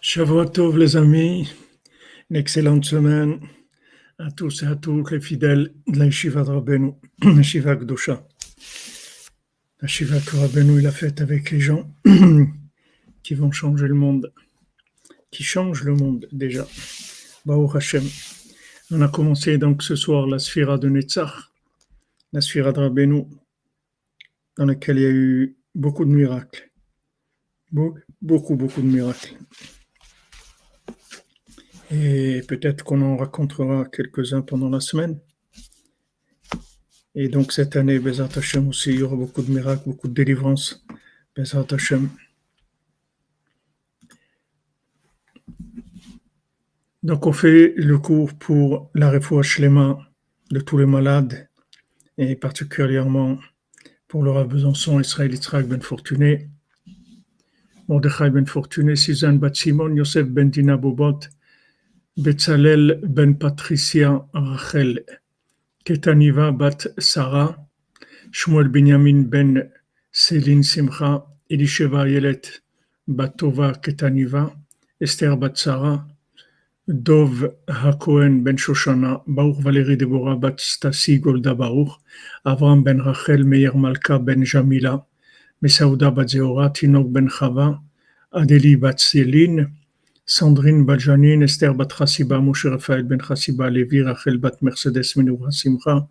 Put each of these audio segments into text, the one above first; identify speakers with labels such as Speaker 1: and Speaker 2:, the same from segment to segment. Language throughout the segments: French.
Speaker 1: Shavuot les amis. Une excellente semaine à tous et à toutes les fidèles de la Shiva de Rabbeinu, la Shiva Gdosha. La Shiva que il a faite avec les gens qui vont changer le monde, qui changent le monde déjà. Baruch Hashem. On a commencé donc ce soir la Sphira de Netzach, la Sphira de Rabbeinu, dans laquelle il y a eu beaucoup de miracles. Beaucoup, beaucoup de miracles. Et peut-être qu'on en racontera quelques-uns pendant la semaine. Et donc cette année, Bezat Hashem aussi, il y aura beaucoup de miracles, beaucoup de délivrances. Bezat Hashem. Donc on fait le cours pour la réfoua Shlema de tous les malades, et particulièrement pour le Rav Besançon, Israël Yitzhak Ben Fortuné, Mordechai Ben Fortuné, Suzanne Bat Simon, Yosef Ben Dina Bobot, Betzalel ben Patricia Rachel, Ketaniva bat Sarah, Shmuel Binyamin ben Céline Simcha, Elisheva Yelet Batova Ketaniva, Esther bat Sarah, Dov Hakohen ben Shoshana, Baruch Valérie Deborah bat Stasi Golda Avram ben Rachel Meir Malka ben Jamila, Mesauda bat Zeora, Tinok ben Chava, Adeli bat Céline, Sandrine Baljanine, Esther Bat Chassiba, Moshe Raphaël Ben Chassiba, Lévi Rachel Bat Mercedes Menoura Simcha,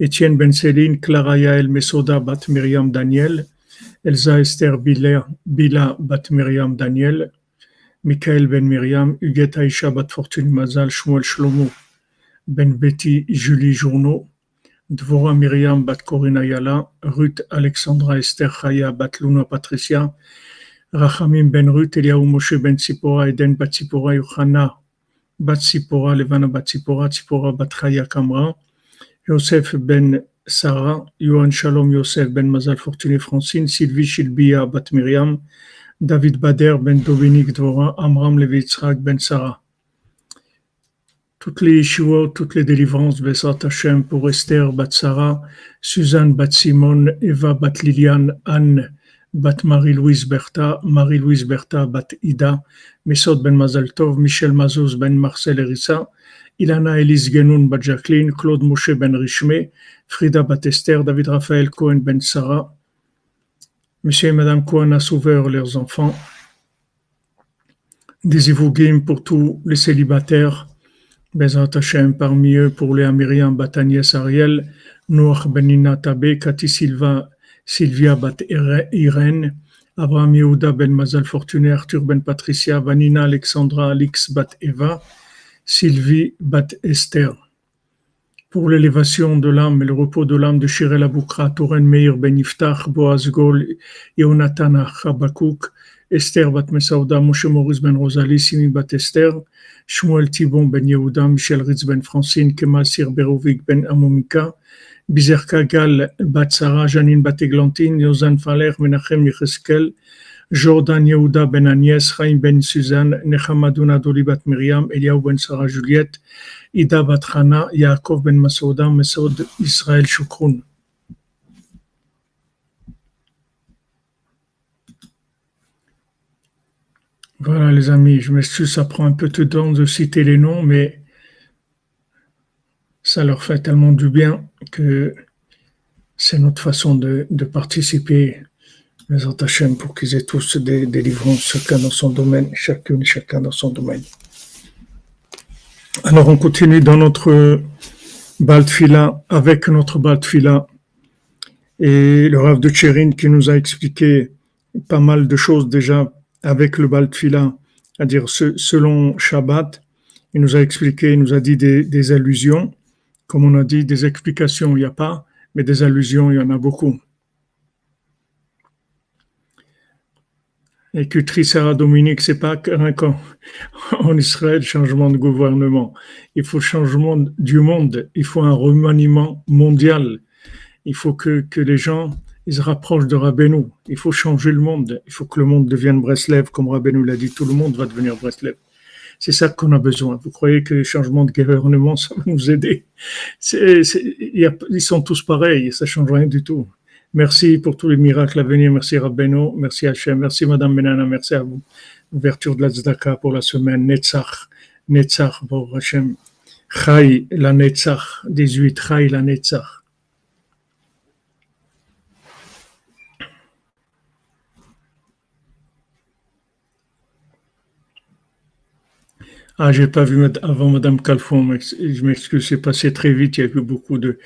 Speaker 1: Etienne Ben Céline, Clara Yael Mesoda Bat Myriam Daniel, Elsa Esther Bila, Bat Myriam Daniel, Michael Ben Myriam, Huguette Aïcha Bat Fortune Mazal, Shmuel Shlomo Ben Betty Julie Journeau, Dvora Myriam Bat Corinne Ayala, Ruth Alexandra Esther Chaya Bat Luna Rachamim ben Ruth, Eliaou Moshe ben Tzipora, Eden Tzipora, Yochana Tzipora, Levana bat Tzipora, Tzipora bat Chaya Kamra, Yosef ben Sarah, Yohan Shalom Yosef ben Mazal Fortuné Francine, Sylvie Shilbia bat Myriam, David Bader ben Dominique Dvora, Amram Levi ben Sarah. Toutes les yeshua, toutes les délivrances, Hashem pour Esther bat Sarah, Suzanne bat Simon, Eva bat Liliane, Anne bat Marie-Louise Bertha, Marie-Louise Bertha bat Ida, Mesod ben Mazaltov, Michel Mazouz ben Marcel Erissa, Ilana Elise Genoun bat Jacqueline, Claude Moshe ben Richmé, Frida bat Esther, David Raphaël Cohen ben Sarah. Monsieur et Madame Cohen a ouvert leurs enfants. Des Ivougim pour tous les célibataires. Bezat Hashem parmi eux pour les Amiriam bat Agnès Ariel, Noach Benina Tabé, Cathy Sylvia bat Irène, Abraham Yehuda ben Mazal Fortuné, Arthur ben Patricia, Vanina Alexandra Alix bat Eva, Sylvie bat Esther. Pour l'élévation de l'âme et le repos de l'âme de Shirel Aboukra, Toren Meir ben Yiftach, Boaz Gol, Yonatan Chabakouk, Esther bat Mesauda, Moshe Maurice ben Rosalie, Simi bat Esther, Shmuel Tibon ben Yehuda, Michel Ritz ben Francine, Kemal Sir Berovic ben Amomika, Bizerka Gal Batsara, Janine Bateglantine, Yozan Faler, Menachem Yecheskel, Jordan Yehuda Ben Agnès, Chaim Ben Suzanne, Nechamadouna Doli Bat Miriam, Eliaou Ben Sarah Juliette, Ida Batrana, Yaakov Ben Masouda, Mesoud Israël Shukroun. Voilà les amis, je m'excuse, ça prend un peu de temps de citer les noms, mais ça leur fait tellement du bien que c'est notre façon de, participer les Hachem pour qu'ils aient tous des délivrances, chacun dans son domaine, chacune, chacun dans son domaine. Alors on continue dans notre Baltfila avec notre Baltfila et le Rav de Tchérin qui nous a expliqué pas mal de choses déjà avec le Baltfila, c'est-à-dire selon Shabbat, il nous a expliqué, il nous a dit des allusions comme on a dit, des explications, il n'y a pas, mais des allusions, il y en a beaucoup. Et que Trissara Dominique, c'est pas qu'un camp en Israël, changement de gouvernement. Il faut changement du monde. Il faut un remaniement mondial. Il faut que, que les gens, ils se rapprochent de Rabbeinu. Il faut changer le monde. Il faut que le monde devienne Breslev, comme Rabbeinu l'a dit. Tout le monde va devenir Breslev. C'est ça qu'on a besoin. Vous croyez que le changement de gouvernement, ça va nous aider? Ils sont tous pareils, ça ne change rien du tout. Merci pour tous les miracles à venir. Merci Rabbeinu. Merci Hachem. Merci Madame Benana. Merci à vous. Ouverture de la Tzedaka pour la semaine. Netzach. Netzach pour Hachem. Chai la Netzach. 18. Chai la Netzach. Ah, j'ai pas vu avant Madame Calfon, je m'excuse, c'est passé très vite, il y a eu beaucoup de...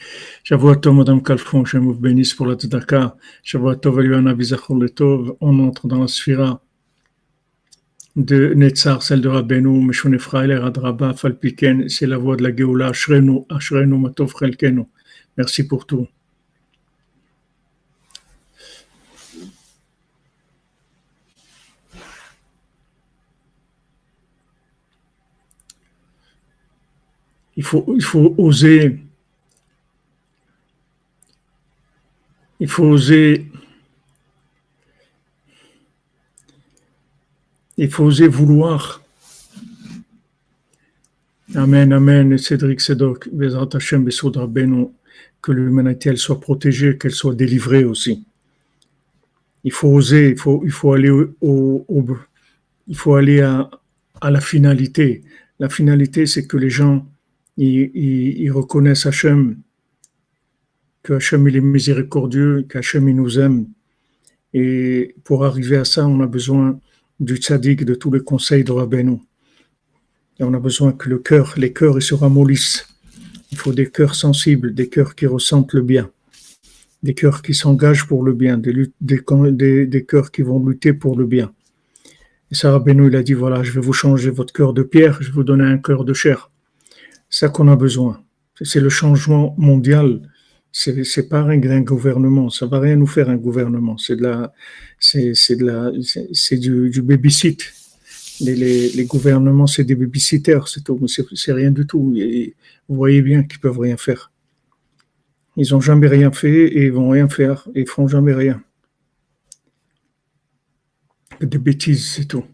Speaker 1: toi, Madame Calfon, je vous bénisse pour la Tzedaka. Shavuatov, Eliana Tov, on entre dans la sphira de Netzar, celle de Rabbeinu, Meshone Frailer, Adraba, Falpiken, c'est la voix de la Géoula, Ashrenu, Ashrenu, Matov. Merci pour tout. Il faut, oser. Il faut oser. Il faut oser vouloir. Amen, Amen. Cédric Sedok, que l'humanité soit protégée, qu'elle soit délivrée aussi. Il faut oser, il faut, aller au, il faut aller à, à la finalité. La finalité, c'est que les gens ils, reconnaissent Hachem, que Hachem il est miséricordieux, qu'Hachem il nous aime. Et pour arriver à ça, on a besoin du tzaddik, de tous les conseils de Rabbeinu. Et on a besoin que le cœur, les cœurs, ils se ramollissent. Il faut des cœurs sensibles, des cœurs qui ressentent le bien, des cœurs qui s'engagent pour le bien, des, cœurs qui vont lutter pour le bien. Et ça, Rabbeinu, il a dit, voilà, je vais vous changer votre cœur de pierre, je vais vous donner un cœur de chair ça qu'on a besoin. C'est le changement mondial. C'est, c'est pas un gouvernement. Ça va rien nous faire un gouvernement. C'est de la, c'est, de la, c'est, du, du babysit. Les, les, gouvernements, c'est des babysitters, c'est tout. C'est, rien du tout. Vous voyez bien qu'ils peuvent rien faire. Ils ont jamais rien fait et ils vont rien faire. Ils feront jamais rien. Des bêtises, c'est tout.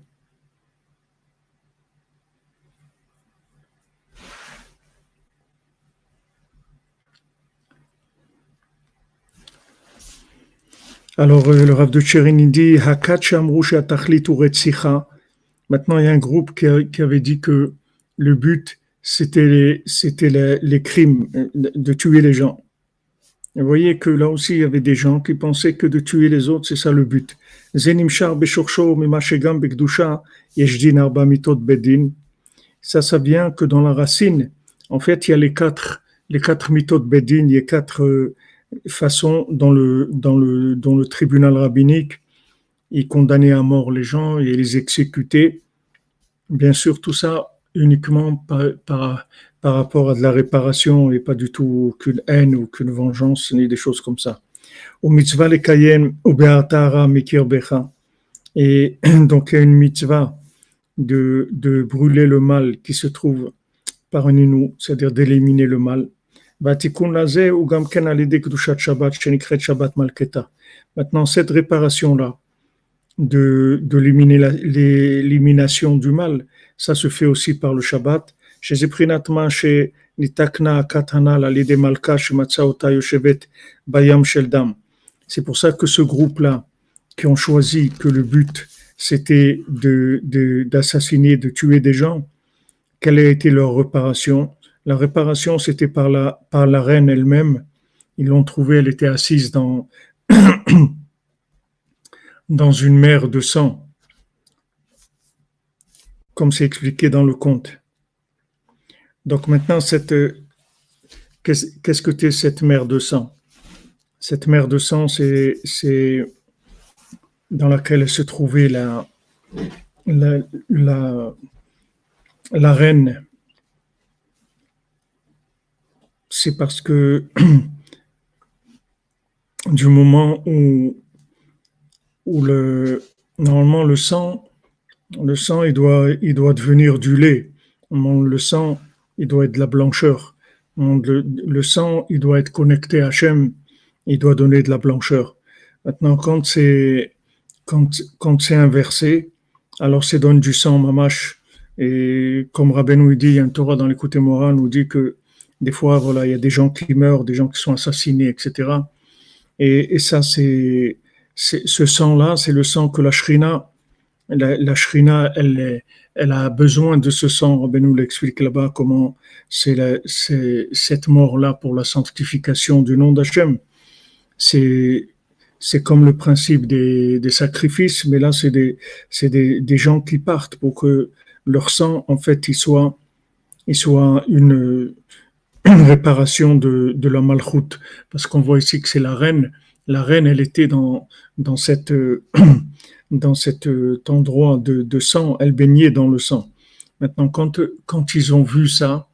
Speaker 1: Alors, euh, le Rav de Tchérin dit Maintenant, il y a un groupe qui, avait dit que le but, c'était les, les, crimes, euh, de tuer les gens. Vous voyez que là aussi, il y avait des gens qui pensaient que de tuer les autres, c'est ça le but. Ça, ça vient que dans la racine, en fait, il y a les quatre, les quatre de bedin, il y a quatre euh, façon dans le, dans le, dans le tribunal rabbinique, il condamnait à mort les gens et les exécutait. Bien sûr, tout ça uniquement par, par, par rapport à de la réparation et pas du tout qu'une haine ou qu'une vengeance, ni des choses comme ça. Au mitzvah le kayen ou be'atara mikir. Et donc, il y a une mitzvah de, de brûler le mal qui se trouve par nous, c'est-à-dire d'éliminer le mal. Maintenant, cette réparation-là, de, de l'élimination du mal, ça se fait aussi par le Shabbat. C'est pour ça que ce groupe-là, qui ont choisi que le but, c'était d'assassiner, de, de tuer des gens, quelle a été leur réparation? La réparation, c'était par la, par la reine elle-même. Ils l'ont trouvée, elle était assise dans, une mer de sang, comme c'est expliqué dans le conte. Donc maintenant, cette, qu'est-ce que c'est cette mer de sang? Cette mer de sang, c'est, dans laquelle se trouvait la reine c'est parce que du moment où, où le, normalement le sang, le sang, il doit, il doit devenir du lait. Le sang, il doit être de la blancheur. Le, sang, il doit être connecté à Hachem, il doit donner de la blancheur. Maintenant, quand c'est, quand, quand c'est inversé, alors c'est donne du sang mamache. Et comme Rabbeinu dit, il y a un Torah dans l'écoute morale nous dit que des fois, voilà, il y a des gens qui meurent, des gens qui sont assassinés, etc. Et, ça, c'est, ce sang-là, c'est le sang que la shrina, la, la shrina, elle, a besoin de ce sang. Rabbi nous l'explique là-bas comment c'est cette mort-là pour la sanctification du nom d'Hachem. C'est comme le principe des, sacrifices, mais là, c'est des, gens qui partent pour que leur sang, en fait, il soit, une réparation de, la malchoute. Parce qu'on voit ici que c'est la reine. La reine, elle était dans, dans, cette, dans cet endroit de, de sang, elle baignait dans le sang. Maintenant, quand, quand ils ont vu ça,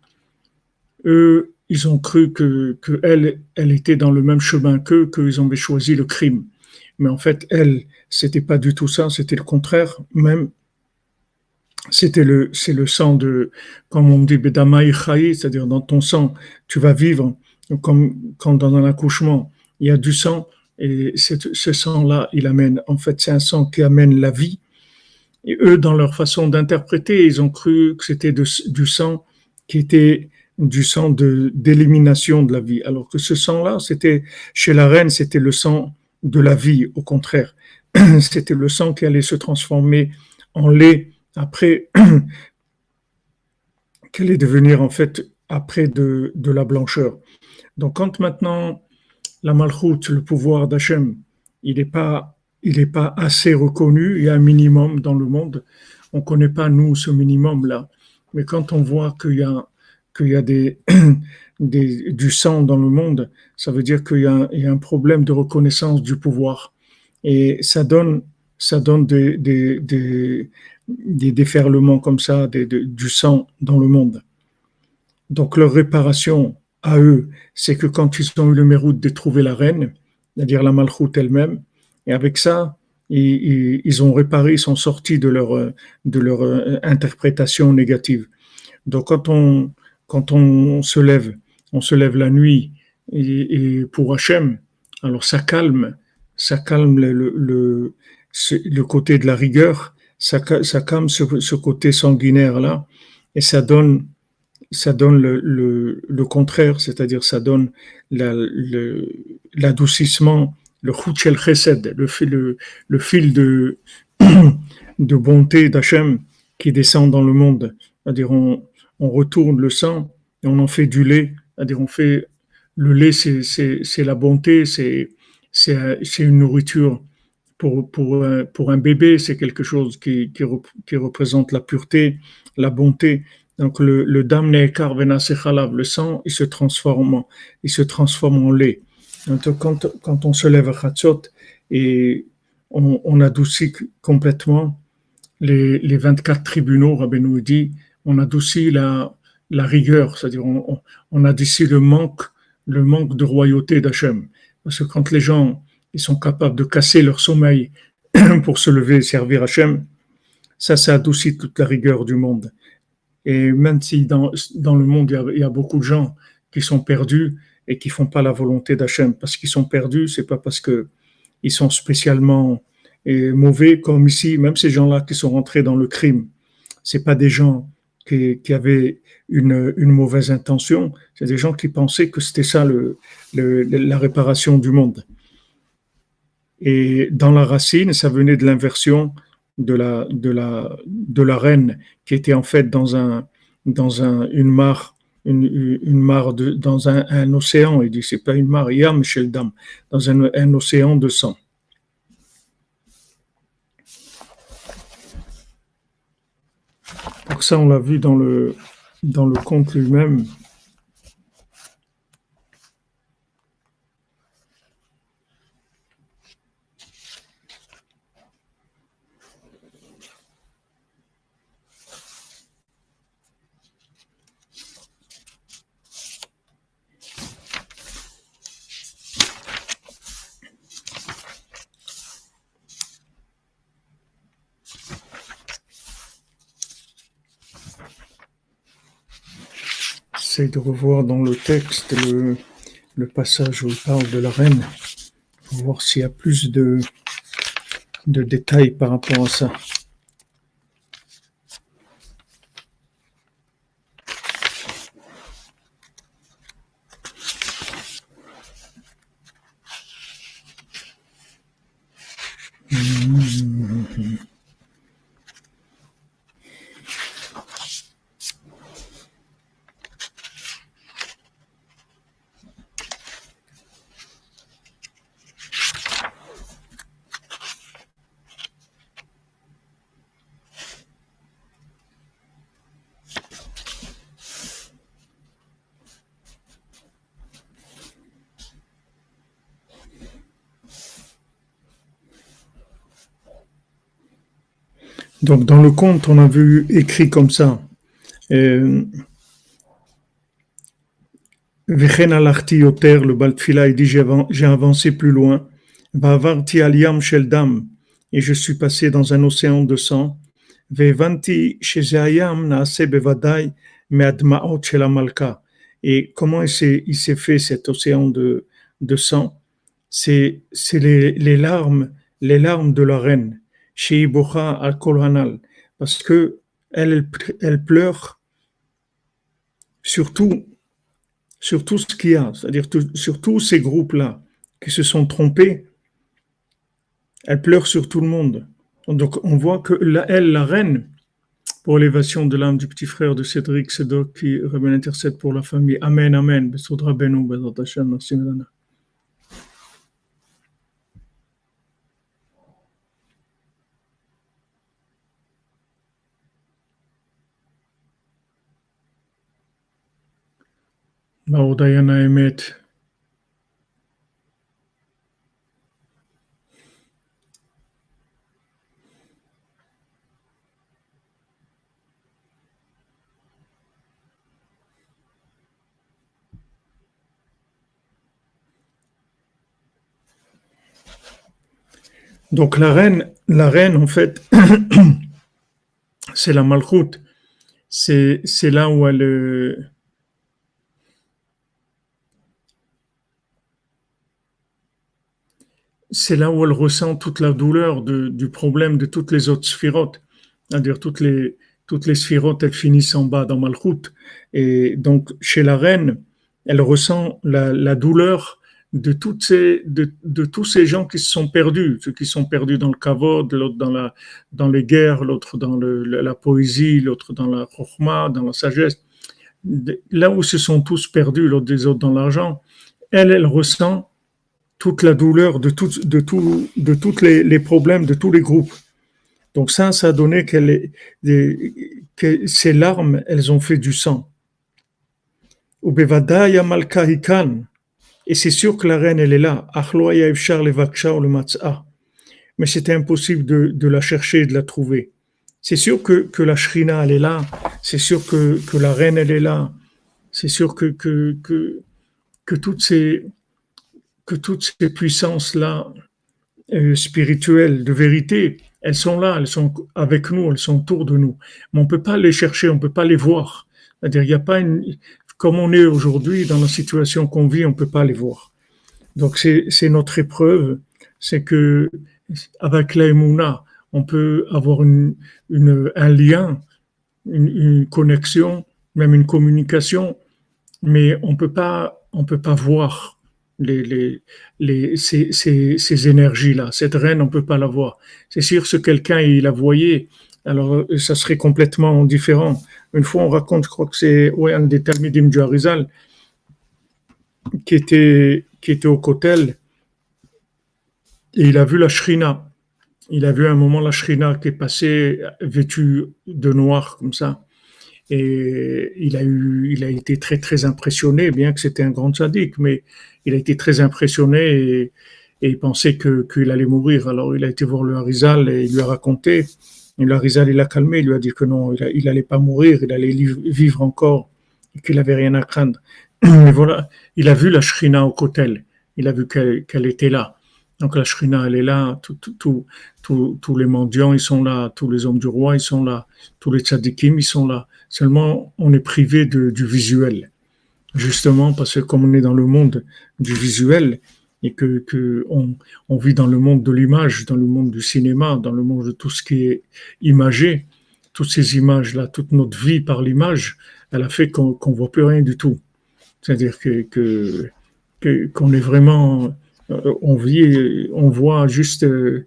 Speaker 1: eux, ils ont cru que, que elle, elle était dans le même chemin qu'eux, qu'ils avaient choisi le crime. Mais en fait, elle, c'était pas du tout ça, c'était le contraire. Même, c'était le, c'est le sang de, comme on dit, bedamaï c'est-à-dire dans ton sang, tu vas vivre, comme quand dans un accouchement, il y a du sang, et ce sang-là, il amène, en fait, c'est un sang qui amène la vie. Et eux, dans leur façon d'interpréter, ils ont cru que c'était du sang qui était du sang de d'élimination de la vie, alors que ce sang-là, c'était chez la reine, c'était le sang de la vie, au contraire, c'était le sang qui allait se transformer en lait après, qu'elle allait devenir en fait après de, de la blancheur? Donc quand maintenant la malchoute, le pouvoir d'Hachem, il n'est pas il n'est pas assez reconnu, il y a un minimum dans le monde. On ne connaît pas, nous, ce minimum-là. Mais quand on voit qu'il y a qu'il y a des, du sang dans le monde, ça veut dire qu'il y, a un problème de reconnaissance du pouvoir. Et ça donne, ça donne des, déferlements comme ça, du sang dans le monde. Donc leur réparation à eux, c'est que quand ils ont eu le mérite de trouver la reine, c'est-à-dire la malchoute elle-même, et avec ça, ils, ont réparé, ils sont sortis de leur, euh, interprétation négative. Donc quand on, se lève, on se lève la nuit et, pour Hachem, alors ça calme, ça calme le, le, côté de la rigueur, ça, calme ce, côté sanguinaire là, et ça donne, ça donne le, le contraire, c'est-à-dire ça donne l'adoucissement, le chutchel chesed, le, le, fil de, de bonté d'Hachem qui descend dans le monde. C'est-à-dire on, on retourne le sang et on en fait du lait. C'est-à-dire on fait le lait, c'est la bonté, c'est une nourriture pour, pour, un, pour un bébé, c'est quelque chose qui, qui, représente la pureté, la bonté. Donc le, le dam le sang, il se transforme, en, il se transforme en lait. Donc, quand, quand on se lève à Khatsot et on, adoucit complètement les, les 24 tribunaux, Rabbi nous dit, on adoucit la, la rigueur, c'est-à-dire on, on, adoucit le manque, le manque de royauté d'Hachem. Parce que quand les gens ils sont capables de casser leur sommeil pour se lever et servir Hachem, ça, ça adoucit toute la rigueur du monde. Et même si dans, dans le monde, il y, a, beaucoup de gens qui sont perdus et qui font pas la volonté d'Hachem, parce qu'ils sont perdus, c'est pas parce que ils sont spécialement mauvais comme ici, même ces gens-là qui sont rentrés dans le crime, c'est pas des gens qui, avaient une, une, mauvaise intention, c'est des gens qui pensaient que c'était ça le, la réparation du monde. Et dans la racine, ça venait de l'inversion de la, reine qui était en fait dans, un, une mare, une, mare dans un, océan. Il dit c'est pas une mare, Yam Michel Dam, dans un, un océan de sang. ça, on l'a vu dans le conte lui-même. De revoir dans le texte le, passage où il parle de la reine, pour voir s'il y a plus de, de détails par rapport à ça. Donc, dans le conte, on a vu écrit comme ça. Euh, le Baltfila, il dit J'ai avancé plus loin. Vavarti aliam sheldam, et je suis passé dans un océan de sang. Vevanti shezeayam naase bevadai meadmaot malka. Et comment il s'est fait cet océan de, de sang? C'est les larmes, les larmes de la reine. Sheibocha al kolhanal, parce que elle, elle pleure sur tout, sur tout ce qu'il y a, c'est-à-dire sur tous ces groupes-là qui se sont trompés, elle pleure sur tout le monde. Donc on voit que la, elle, la reine, pour l'élévation de l'âme du petit frère de Cédric Sedok qui remet intercède pour la famille. Amen, Amen. Merci, Donc la reine, la reine en fait, c'est la malchoute. C'est, c'est là où elle, c'est là où elle ressent toute la douleur du problème de toutes les autres sphirotes. C'est-à-dire toutes les, toutes les sphirotes, elles finissent en bas dans Malchut. Et donc, chez la reine, elle ressent la, douleur de, toutes ces, de, tous ces gens qui se sont perdus, ceux qui sont perdus dans le kavod, l'autre dans, la, dans les guerres, l'autre dans la poésie, l'autre dans la chorma, dans la sagesse. Là où se sont tous perdus, l'autre des autres dans l'argent, elle, elle ressent toute la douleur de, tout, de, tout, de tous les, les, problèmes de tous les groupes. Donc ça, ça a donné qu'elle que ces larmes, elles ont fait du sang. Et c'est sûr que la reine, elle est là. Mais c'était impossible de, de, la chercher de la trouver. C'est sûr que, que la shrina, elle est là. C'est sûr que, que la reine, elle est là. C'est sûr que, que, que toutes ces, que toutes ces puissances-là euh, spirituelles, de vérité, elles sont là, elles sont avec nous, elles sont autour de nous. Mais on ne peut pas les chercher, on ne peut pas les voir. C'est-à-dire, il a pas une... Comme on est aujourd'hui, dans la situation qu'on vit, on ne peut pas les voir. Donc, c'est notre épreuve, c'est que avec on peut avoir un lien, une, une, connexion, même une communication, mais on peut pas, on peut pas voir les, les, ces, ces, énergies-là. Cette reine, on ne peut pas la voir. C'est sûr, que quelqu'un, il la voyait, alors ça serait complètement différent. Une fois, on raconte, je crois que c'est ouais, un des Talmidim du Harizal, qui était, qui était au Kotel, et il a vu la Shrina. Il a vu un moment la Shrina qui est passée vêtue de noir, comme ça. Et il a eu, il a été très très impressionné, bien que c'était un grand sadique, mais il a été très impressionné et, il pensait que qu'il allait mourir. Alors il a été voir le Harizal et il lui a raconté. Et le Harizal il l'a calmé, il lui a dit que non, il, n'allait pas mourir, il allait vivre encore qu'il avait rien à craindre. Mais voilà, il a vu la Shrina au Kotel, il a vu qu'elle était là. Donc la Shrina, elle est là, tous les mendiants, ils sont là, tous les hommes du roi, ils sont là, tous les tzadikim, ils sont là. Seulement, on est privé du visuel. Justement, parce que comme on est dans le monde du visuel, et que, on, vit dans le monde de l'image, dans le monde du cinéma, dans le monde de tout ce qui est imagé, toutes ces images-là, toute notre vie par l'image, elle a fait qu'on ne voit plus rien du tout. C'est-à-dire que qu'on est vraiment euh, on vit, on voit juste euh,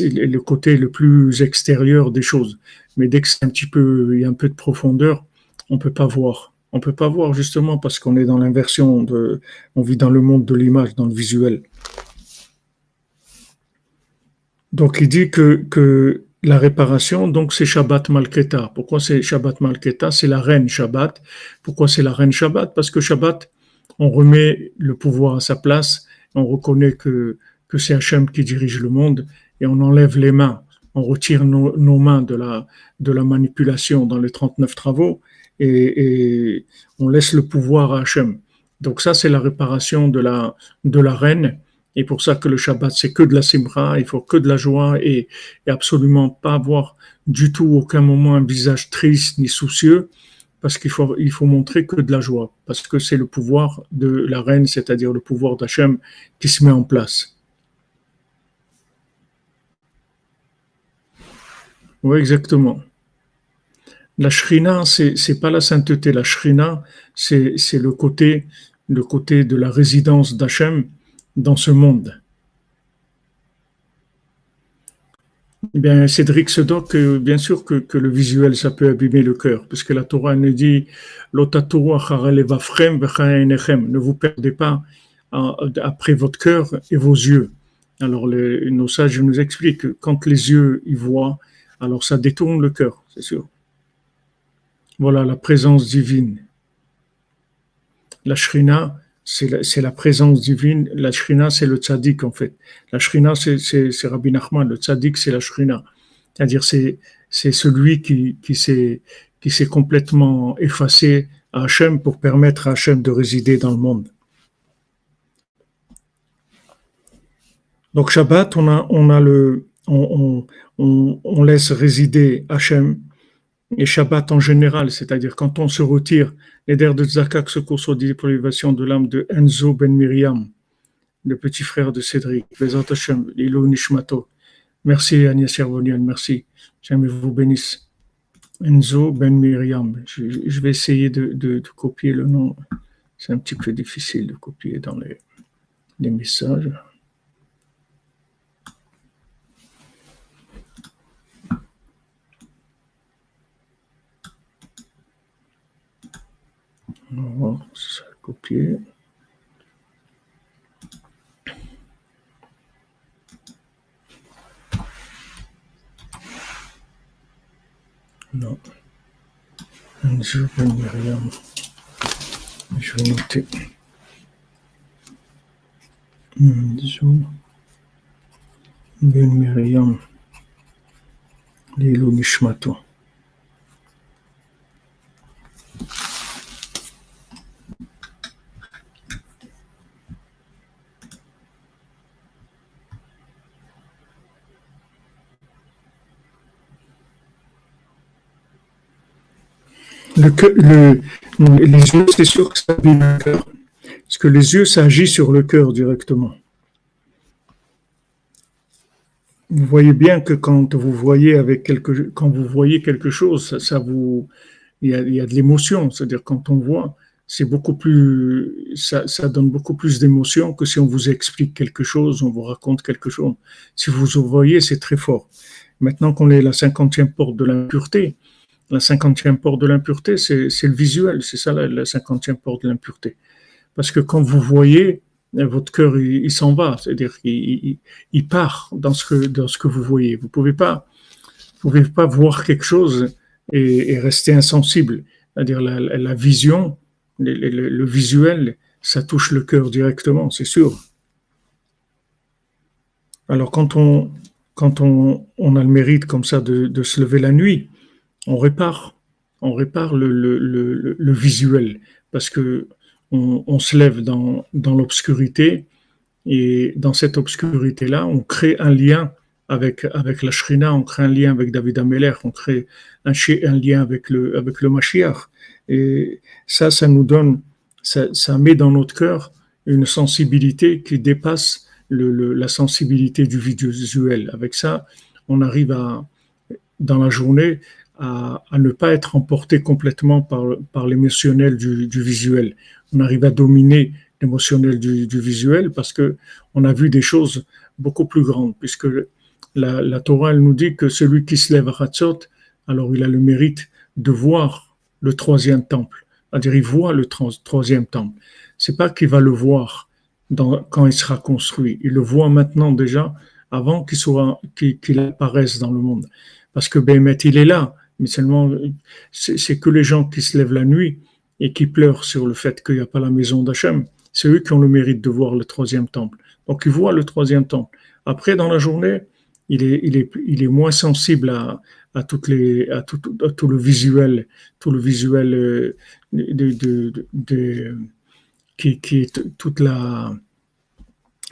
Speaker 1: le côté le plus extérieur des choses. Mais dès que c'est un peu, y a un peu de profondeur, on peut pas voir. On peut pas voir justement parce qu'on est dans l'inversion de, on vit dans le monde de l'image, dans le visuel. Donc il dit que, que la réparation, donc c'est Shabbat Malketa. Pourquoi c'est Shabbat Malketa? C'est la reine Shabbat. Pourquoi c'est la reine Shabbat? Parce que Shabbat, on remet le pouvoir à sa place on reconnaît que, que c'est Hachem qui dirige le monde et on enlève les mains. On retire nos, mains de la, manipulation dans les 39 travaux et, on laisse le pouvoir à Hachem. Donc ça, c'est la réparation de la, reine. Et pour ça que le Shabbat, c'est que de la simra, il faut que de la joie et, absolument pas avoir du tout aucun moment un visage triste ni soucieux, parce qu'il faut, faut montrer que de la joie, parce que c'est le pouvoir de la reine, c'est-à-dire le pouvoir d'Hachem qui se met en place. Oui, exactement. La shrina, c'est c'est pas la sainteté. La shrina, c'est le côté le côté de la résidence d'Hachem dans ce monde. Eh bien, Cédric se doit que, bien sûr, que, le visuel, ça peut abîmer le cœur, parce que la Torah nous dit ne vous perdez pas après votre cœur et vos yeux. Alors, nos sages nous expliquent que quand les yeux y voient, alors ça détourne le cœur, c'est sûr. Voilà la présence divine. La shrina, c'est la, présence divine. La shrina, c'est le tzaddik en fait. La shrina, c'est Rabbi Nachman. Le tzaddik, c'est la shrina. C'est-à-dire, c'est celui qui, s'est complètement effacé à Hachem pour permettre à Hachem de résider dans le monde. Donc Shabbat, on a, le, on laisse résider Hachem et Shabbat en général, c'est-à-dire quand on se retire, les de Zakak se courent sur l'élévation de l'âme de Enzo Ben Miriam, le petit frère de Cédric, Hashem, Lilo Nishmato. Merci Agnès Yervonian, merci. J'aime vous bénisse. Enzo Ben Miriam. Je, vais essayer de, copier le nom. C'est un petit peu difficile de copier dans les messages. On va copier. Non. Je vais Myriam. Je vais noter. Enzo Ben Myriam. Lilo Les yeux, c'est sûr que ça abîme le cœur. Parce que les yeux, ça agit sur le cœur directement. Vous voyez bien que quand vous voyez avec quelque, quand vous voyez quelque chose, ça, vous, il y a, de l'émotion. C'est-à-dire quand on voit, c'est beaucoup plus, ça, donne beaucoup plus d'émotion que si on vous explique quelque chose, on vous raconte quelque chose. Si vous voyez, c'est très fort. Maintenant qu'on est la cinquantième porte de l'impureté, la cinquantième porte de l'impureté, c'est le visuel, c'est ça la cinquantième porte de l'impureté. Parce que quand vous voyez, votre cœur, il, s'en va, c'est-à-dire il, part dans ce, que, dans ce que vous voyez. Vous pouvez pas, vous pouvez pas voir quelque chose et, rester insensible. C'est-à-dire la, la, vision, le, visuel, ça touche le cœur directement, c'est sûr. Alors quand on, quand on, on a le mérite comme ça de se lever la nuit, on répare, on répare le, visuel parce que on, se lève dans, l'obscurité et dans cette obscurité-là, on crée un lien avec, avec la Shrina, on crée un lien avec David Ameller, on crée un, lien avec le, avec le Mashiach. Et ça, ça nous donne, ça, met dans notre cœur une sensibilité qui dépasse la sensibilité du visuel. Avec ça, on arrive à, dans la journée, à, à, ne pas être emporté complètement par, par l'émotionnel du, du, visuel. On arrive à dominer l'émotionnel du, du, visuel parce que on a vu des choses beaucoup plus grandes, puisque la, la Torah elle nous dit que celui qui se lève à Hatzot, alors il a le mérite de voir le troisième temple. C'est-à-dire, il voit le troisième temple. C'est pas qu'il va le voir dans, quand il sera construit. Il le voit maintenant déjà avant qu'il soit, qu'il apparaisse dans le monde. Parce que Béhémet, il est là mais seulement c'est que les gens qui se lèvent la nuit et qui pleurent sur le fait qu'il n'y a pas la maison d'Hachem, c'est eux qui ont le mérite de voir le troisième temple. Donc ils voient le troisième temple. Après, dans la journée, il est, il est, il est moins sensible à, à toutes les, à tout, tout le visuel, tout le visuel euh, de, de, de, qui, qui est toute la,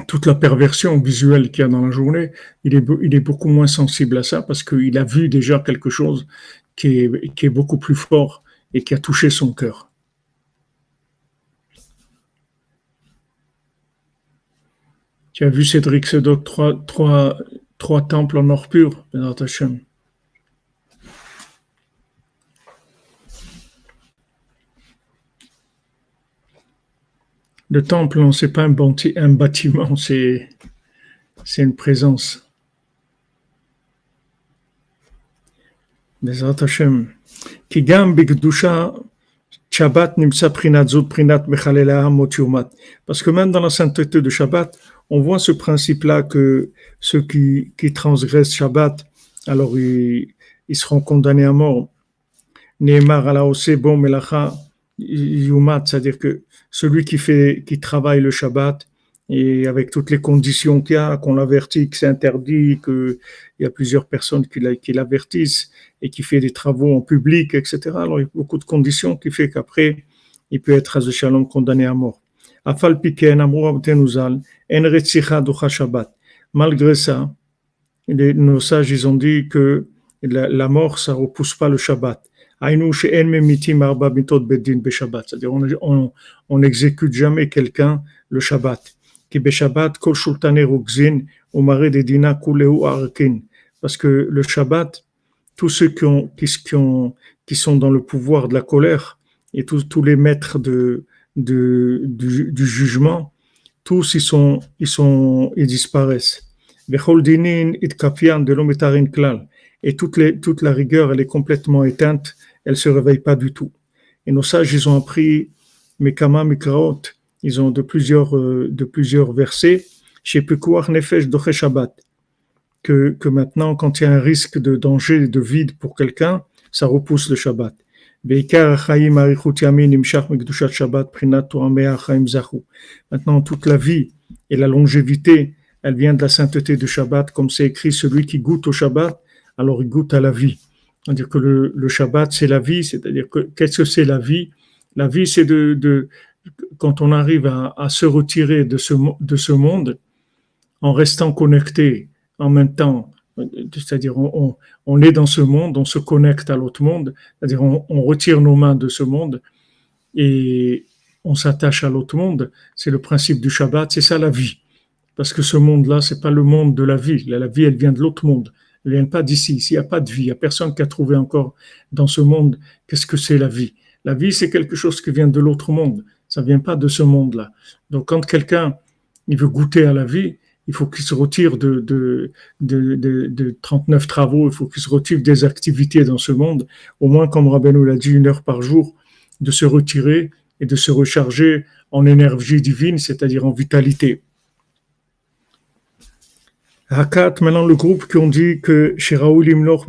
Speaker 1: toute la perversion visuelle qu'il y a dans la journée, il est, beaucoup moins sensible à ça parce qu'il a vu déjà quelque chose qui est, beaucoup plus fort et qui a touché son cœur. Tu as vu Cédric trois, trois temples en or pur, Hashem? Le temple, non, c'est pas un, un bâtiment, c'est une présence. Hashem. Ki gam bigdusha Shabbat nimsa prinat zut prinat. Parce que même dans la sainteté de Shabbat, on voit ce principe-là que ceux qui, qui transgressent Shabbat, alors ils, ils seront condamnés à mort. Neymar ala bon melacha yumat, c'est-à-dire que celui qui fait, qui travaille le Shabbat, et avec toutes les conditions qu'il y a, qu'on l'avertit que c'est interdit, qu'il y a plusieurs personnes qui l'avertissent et qui fait des travaux en public, etc. Alors il y a beaucoup de conditions qui fait qu'après, il peut être à shalom condamné à mort. Malgré ça, nos sages, ils ont dit que la, mort, ça repousse pas le Shabbat. C'est-à-dire, on n'exécute jamais quelqu'un le Shabbat. Parce que le Shabbat, tous ceux qui, ont, qui, qui, ont, qui sont dans le pouvoir de la colère et tous, les maîtres du, jugement, tous ils ils sont, ils disparaissent. Et toute, les, toute la rigueur, elle est complètement éteinte, elle se réveille pas du tout. Et nos sages, ils ont appris Mekama Mikraot, ils ont de plusieurs, euh, de plusieurs versets, chez Pekuach Nefesh Doche Shabbat, que, que maintenant, quand il y a un risque de danger, de vide pour quelqu'un, ça repousse le Shabbat. Maintenant, toute la vie et la longévité, elle vient de la sainteté du Shabbat, comme c'est écrit, celui qui goûte au Shabbat, alors il goûte à la vie. C'est-à-dire que le, Shabbat, c'est la vie, c'est-à-dire que qu'est-ce que c'est la vie? La vie, c'est de, quand on arrive à, se retirer de ce, de ce monde en restant connecté en même temps, c'est-à-dire on, est dans ce monde, on se connecte à l'autre monde, c'est-à-dire on, retire nos mains de ce monde et on s'attache à l'autre monde. C'est le principe du Shabbat, c'est ça la vie. Parce que ce monde-là, c'est pas le monde de la vie. La, vie, elle vient de l'autre monde. Elle vient pas d'ici. S'il n'y a pas de vie, il n'y a personne qui a trouvé encore dans ce monde qu'est-ce que c'est la vie. La vie, c'est quelque chose qui vient de l'autre monde. Ça vient pas de ce monde-là. Donc, quand quelqu'un, il veut goûter à la vie, il faut qu'il se retire de, 39 travaux, il faut qu'il se retire des activités dans ce monde, au moins, comme Rabbeinu l'a dit, une heure par jour, de se retirer et de se recharger en énergie divine, c'est-à-dire en vitalité. Hakat, maintenant le groupe qui ont dit que chez Raoul Imloch,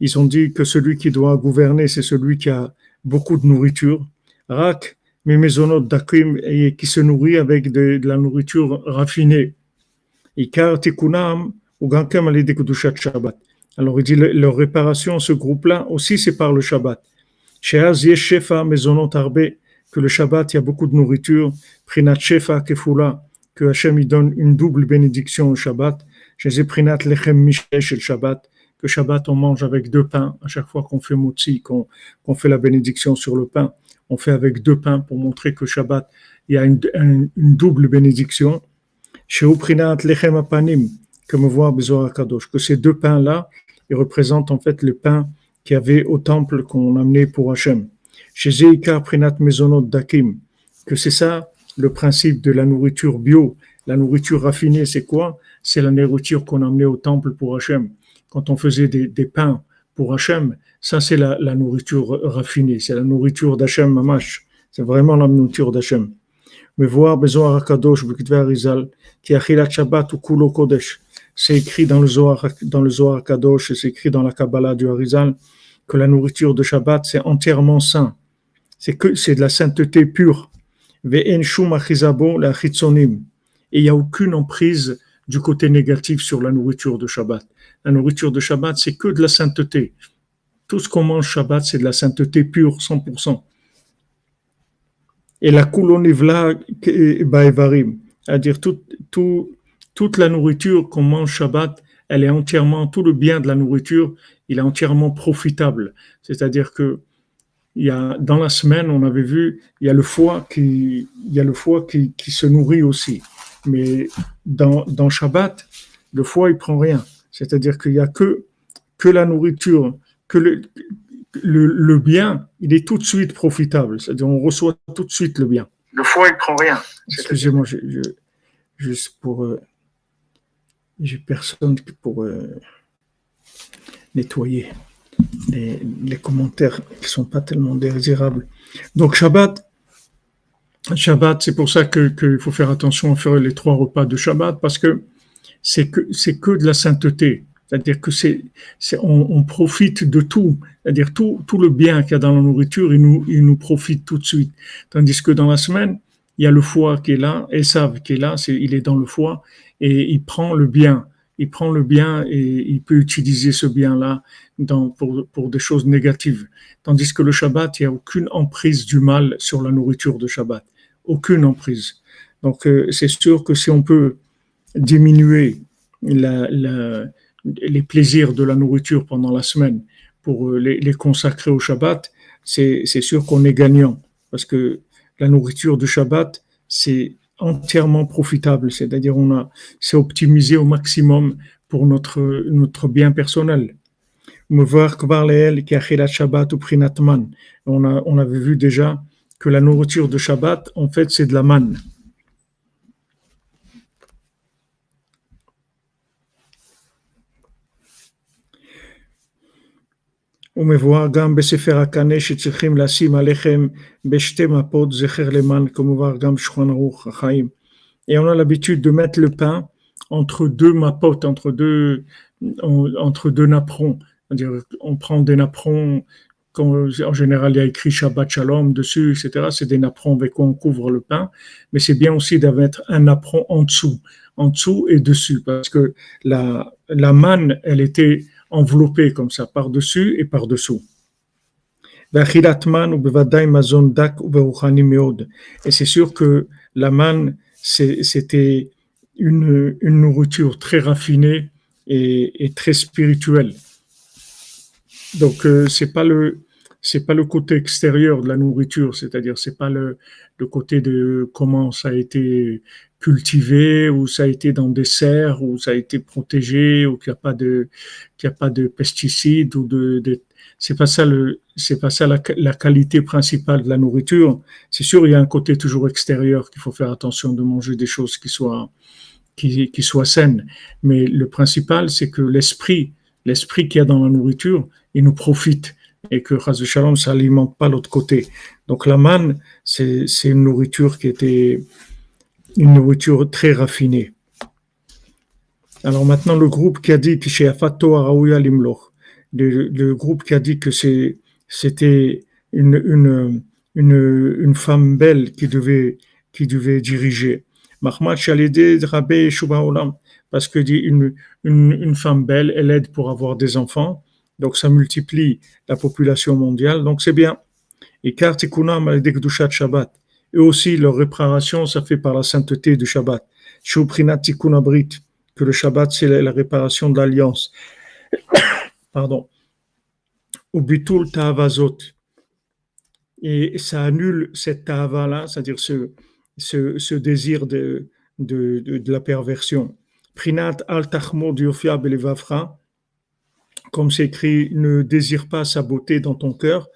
Speaker 1: ils ont dit que celui qui doit gouverner, c'est celui qui a beaucoup de nourriture. Rak, mais maisonot d'akim et qui se nourrit avec de, la nourriture raffinée. Ikar tikunam ou gankam Shabbat. Alors il dit leur réparation, ce groupe-là aussi c'est par le Shabbat. Sheaz shefa maisonot arbe que le Shabbat il y a beaucoup de nourriture. Prinat shefa kefula que Hachem donne une double bénédiction au Shabbat. Chez prinat lechem mishesh Shabbat que Shabbat on mange avec deux pains à chaque fois qu'on fait motzi, qu'on fait la bénédiction sur le pain on fait avec deux pains pour montrer que Shabbat, il y a une, double bénédiction. Chez Lechem Apanim, comme on voit Kadosh, que ces deux pains-là, ils représentent en fait le pain qu'il y avait au temple qu'on amenait pour Hachem. Chez Prinat Mezonot Dakim, que c'est ça le principe de la nourriture bio. La nourriture raffinée, c'est quoi? C'est la nourriture qu'on amenait au temple pour Hachem. Quand on faisait des, pains pour Hachem, ça c'est la, la, nourriture raffinée, c'est la nourriture d'Hachem Mamash, c'est vraiment la nourriture d'Hachem. Mais voir Bezoar Akadosh, qui a Shabbat ou Kulo Kodesh, c'est écrit dans le Zohar, dans le Zohar Kadosh, c'est écrit dans la Kabbalah du Harizal, que la nourriture de Shabbat c'est entièrement saint. C'est que c'est de la sainteté pure. Et il n'y a aucune emprise du côté négatif sur la nourriture de Shabbat. La nourriture de Shabbat, c'est que de la sainteté. Tout ce qu'on mange Shabbat, c'est de la sainteté pure, 100%. Et la kulonivla baevarim, c'est-à-dire toute la nourriture qu'on mange Shabbat, elle est entièrement, tout le bien de la nourriture, il est entièrement profitable. C'est-à-dire que il y a, dans la semaine, on avait vu, il y a le foie qui, il y a le foie qui, qui se nourrit aussi. Mais dans, dans Shabbat, le foie, il prend rien. C'est-à-dire qu'il n'y a que, que la nourriture, que le, le, le, bien, il est tout de suite profitable. C'est-à-dire on reçoit tout de suite le bien.
Speaker 2: Le foie, il prend rien.
Speaker 1: Excusez-moi, je, je, juste pour... Euh, j'ai personne pour euh, nettoyer les, commentaires qui sont pas tellement désirables. Donc Shabbat, Shabbat, c'est pour ça qu'il faut faire attention à faire les trois repas de Shabbat parce que c'est que c'est que de la sainteté. C'est-à-dire que c'est, on, profite de tout. C'est-à-dire tout, tout le bien qu'il y a dans la nourriture, il nous, il nous profite tout de suite. Tandis que dans la semaine, il y a le foie qui est là, et savent qui est là, c'est, il est dans le foie, et il prend le bien il prend le bien et il peut utiliser ce bien-là pour, pour des choses négatives. Tandis que le Shabbat, il n'y a aucune emprise du mal sur la nourriture de Shabbat. Aucune emprise. Donc, euh, c'est sûr que si on peut diminuer la, la, les plaisirs de la nourriture pendant la semaine pour euh, les, les consacrer au Shabbat, c'est sûr qu'on est gagnant. Parce que la nourriture du Shabbat, c'est entièrement profitable, c'est-à-dire on a, c'est optimisé au maximum pour notre, notre bien personnel. On a, on avait vu déjà que la nourriture de Shabbat, en fait, c'est de la manne. ומבואר גם בספר הקנה שצריכים לשים עליכם בשתי מפות זכר למען כמובן גם שולחן ערוך החיים. Et on a l'habitude de mettre le pain entre deux mapotes, entre deux, entre deux napperons. On prend des napperons, en général, il y a écrit Shabbat Shalom dessus, etc. C'est des napperons avec quoi on couvre le pain. Mais c'est bien aussi mettre un napperon en dessous, en dessous et dessus, parce que la, la manne, elle était enveloppé comme ça, par-dessus et par-dessous. Et c'est sûr que la manne, c'était une, nourriture très raffinée et très spirituelle. Donc, euh, c'est pas le, c'est pas le côté extérieur de la nourriture, c'est-à-dire c'est pas le, le côté de comment ça a été cultivé, ou ça a été dans des serres, ou ça a été protégé, ou qu'il n'y a pas de, qu'il a pas de pesticides ou de, de c'est pas ça le, c'est pas ça la, la, qualité principale de la nourriture. C'est sûr, il y a un côté toujours extérieur qu'il faut faire attention de manger des choses qui soient, qui, qui soient saines. Mais le principal, c'est que l'esprit, l'esprit qu'il y a dans la nourriture, il nous profite et que Ras Shalom, ça alimente pas l'autre côté. Donc la manne, c'est, une nourriture qui était, une nourriture très raffinée. Alors maintenant, le groupe qui a dit que le, groupe qui a dit que c'était une, une, une, femme belle qui devait, qui devait diriger. Mahmoud Chalidé Rabé Olam, parce que dit une, une, une, femme belle, elle aide pour avoir des enfants, donc ça multiplie la population mondiale, donc c'est bien. Et Kartikuna Maledek Shabbat, et aussi leur réparation, ça fait par la sainteté du Shabbat. que le Shabbat, c'est la réparation de l'alliance. Pardon. Ubitul ta'avazot. Et ça annule cette ta'ava-là, c'est-à-dire ce, désir de, de, la perversion. Prinat al tachmod belevavra, comme c'est écrit, ne désire pas sa beauté dans ton cœur.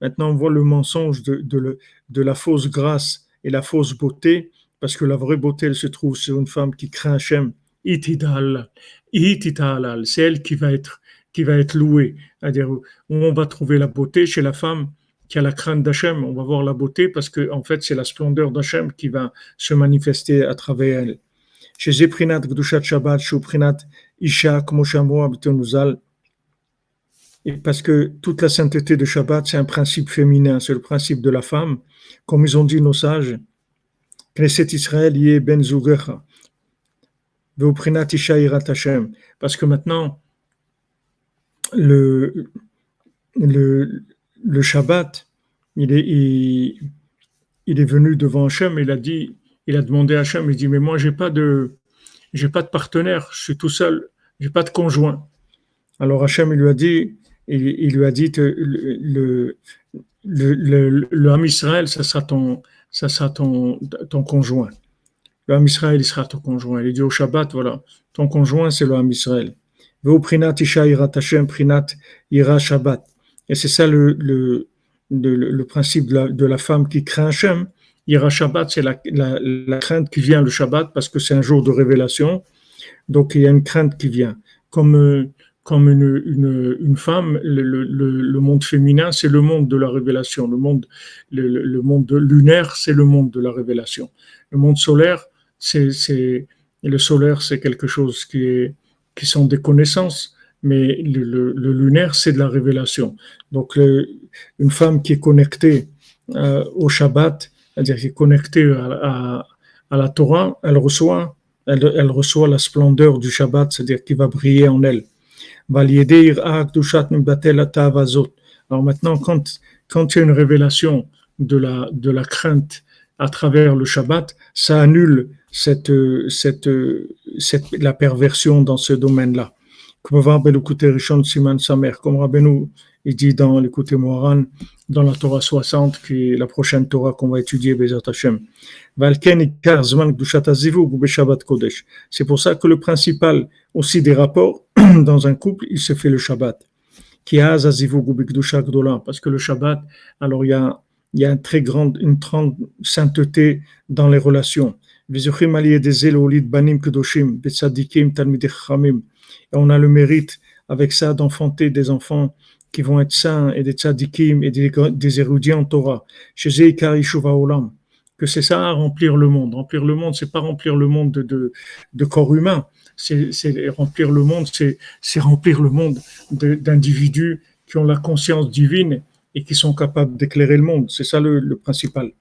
Speaker 1: Maintenant, on voit le mensonge de, de, de, la fausse grâce et la fausse beauté, parce que la vraie beauté, elle se trouve sur une femme qui craint Hachem. C'est elle qui va être, qui va être louée. C'est-à-dire, on va trouver la beauté chez la femme qui a la crainte d'Hachem. On va voir la beauté parce que, en fait, c'est la splendeur d'Hachem qui va se manifester à travers elle. Chez Zeprinat Gdushat Shabbat, Shuprinat Isha, Kmoshamro, Abitonuzal, et parce que toute la sainteté de Shabbat, c'est un principe féminin, c'est le principe de la femme. Comme ils ont dit nos sages, Knesset Israël yé ben. Parce que maintenant, le, le, le Shabbat, il est, il, il est venu devant Hachem, il a dit, il a demandé à Hachem, il dit, mais moi, j'ai pas de, j'ai pas de partenaire, je suis tout seul, j'ai pas de conjoint. Alors Hachem, il lui a dit, il, lui a dit le, le, Israël, ça sera ton, ça sera ton, conjoint. Le Ham Israël, il sera ton conjoint. Il dit au Shabbat, voilà, ton conjoint, c'est le Ham Israël. Et c'est ça le, principe de la, de la, femme qui craint Hachem. Ira Shabbat, c'est la, la, crainte qui vient le Shabbat parce que c'est un jour de révélation. Donc il y a une crainte qui vient. Comme euh, comme une, une, une femme, le, le, le, monde féminin, c'est le monde de la révélation. Le monde, le, le monde lunaire, c'est le monde de la révélation. Le monde solaire, c'est, c'est le solaire, c'est quelque chose qui est, qui sont des connaissances, mais le, lunaire, c'est de la révélation. Donc, une femme qui est connectée euh, au Shabbat, c'est-à-dire qui est connectée à, à, à, la Torah, elle reçoit, elle, elle reçoit la splendeur du Shabbat, c'est-à-dire qui va briller en elle. Alors maintenant, quand, quand il y a une révélation de la, de la crainte à travers le Shabbat, ça annule cette, cette, cette, la perversion dans ce domaine-là. Comme Rabbeinu il dit dans l'écoute Moharan, dans la Torah 60, qui est la prochaine Torah qu'on va étudier, Bezat Hashem. C'est pour ça que le principal aussi des rapports dans un couple, il se fait le Shabbat. Parce que le Shabbat, alors il y a, il y a une très grande, une grande sainteté dans les relations. Et on a le mérite avec ça d'enfanter des enfants qui vont être saints et des tzadikim et des, érudits en Torah. Chez Olam que c'est ça remplir le monde. Remplir le monde, c'est pas remplir le monde de, de, corps humain. C'est remplir le monde, c'est remplir le monde d'individus qui ont la conscience divine et qui sont capables d'éclairer le monde. C'est ça le, le principal.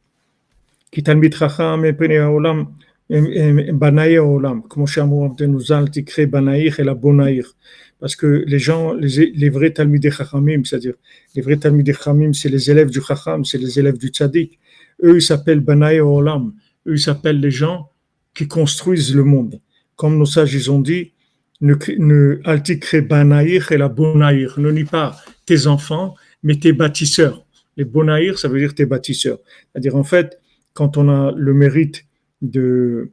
Speaker 1: Parce que les gens, les, les vrais Talmidei Chachamim, c'est-à-dire les vrais Talmidei Chachamim, c'est les élèves du Chacham, c'est les élèves du Tzadik. Eux, ils s'appellent Banaï Olam. Eux, ils s'appellent les gens qui construisent le monde. Comme nos sages, ils ont dit, ne, Banaïr et la Bonaïr. Ne nie pas tes enfants, mais tes bâtisseurs. Les Bonaïr, ça veut dire tes bâtisseurs. C'est-à-dire, en fait, quand on a le mérite de,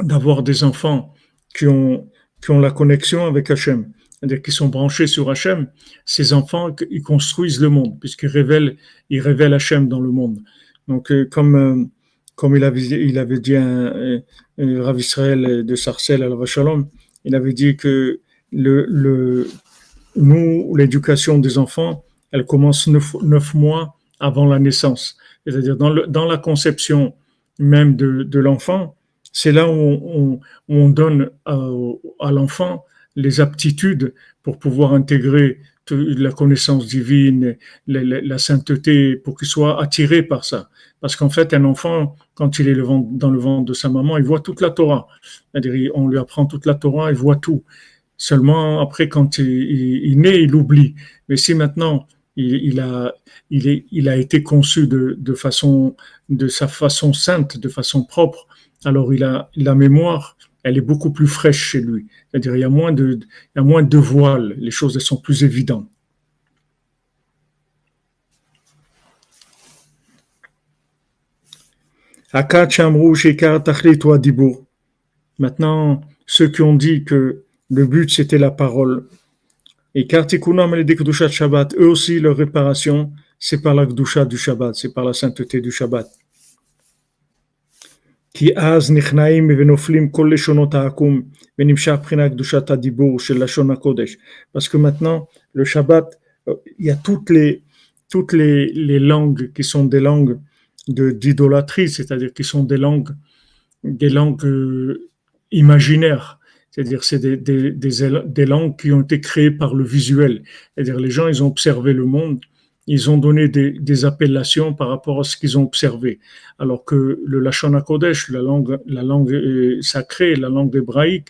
Speaker 1: d'avoir des enfants qui ont, qui ont la connexion avec Hachem, c'est-à-dire qui sont branchés sur Hachem, ces enfants, ils construisent le monde, puisqu'ils révèlent, ils révèlent Hachem dans le monde. Donc, euh, comme, euh, comme il avait, il avait dit un, un Rav Israël de Sarcelles à la Vachalom, il avait dit que le, le, nous, l'éducation des enfants, elle commence neuf, mois avant la naissance. C'est-à-dire dans, dans la conception même de, de l'enfant, c'est là où on, on donne à, à l'enfant les aptitudes pour pouvoir intégrer la connaissance divine, la, sainteté, pour qu'il soit attiré par ça. Parce qu'en fait, un enfant, quand il est dans le ventre de sa maman, il voit toute la Torah. C'est-à-dire, on lui apprend toute la Torah, il voit tout. Seulement, après, quand il, naît, il oublie. Mais si maintenant, il, a, été conçu de, façon, de sa façon sainte, de façon propre, alors il a la mémoire, elle est beaucoup plus fraîche chez lui. C'est-à-dire, il y a moins de, voiles, les choses elles sont plus évidentes. Maintenant, ceux qui ont dit que le but c'était la parole, et eux aussi leur réparation, c'est par la Gdusha du Shabbat, c'est par la sainteté du Shabbat. Parce que maintenant, le Shabbat, il y a toutes les, toutes les langues qui sont des langues d'idolâtrie, c'est-à-dire qui sont des langues, des langues euh, imaginaires. C'est-à-dire, c'est des, des, des, langues qui ont été créées par le visuel. C'est-à-dire, les gens, ils ont observé le monde, ils ont donné des, des appellations par rapport à ce qu'ils ont observé. Alors que le Lachon HaKodesh, la langue, la langue sacrée, la langue hébraïque,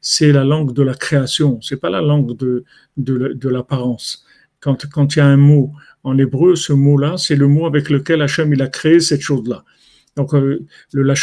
Speaker 1: c'est la langue de la création. C'est pas la langue de, de, de l'apparence. Quand, quand il y a un mot en hébreu, ce mot-là, c'est le mot avec lequel Hachem il a créé cette chose-là. Donc, euh, le, la,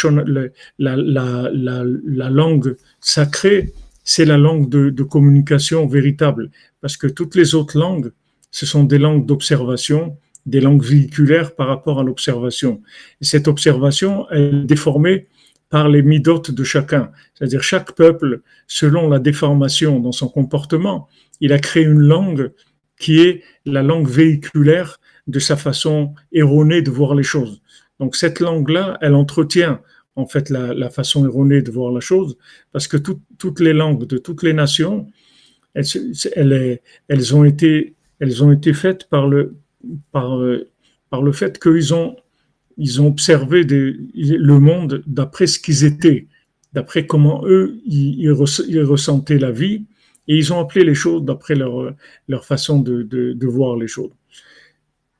Speaker 1: la, la, la, langue sacrée, c'est la langue de, de, communication véritable, parce que toutes les autres langues, ce sont des langues d'observation, des langues véhiculaires par rapport à l'observation. Et cette observation, elle est déformée par les midotes de chacun. C'est-à-dire chaque peuple, selon la déformation dans son comportement, il a créé une langue qui est la langue véhiculaire de sa façon erronée de voir les choses. Donc cette langue-là, elle entretient en fait la, façon erronée de voir la chose, parce que toutes les langues de toutes les nations, elles, ont, été, elles ont été faites par le, par, par le fait qu'ils ont, ils ont observé le monde d'après ce qu'ils étaient, d'après comment eux, ils, ressentaient la vie, et ils ont appelé les choses d'après leur, leur façon de, de, voir les choses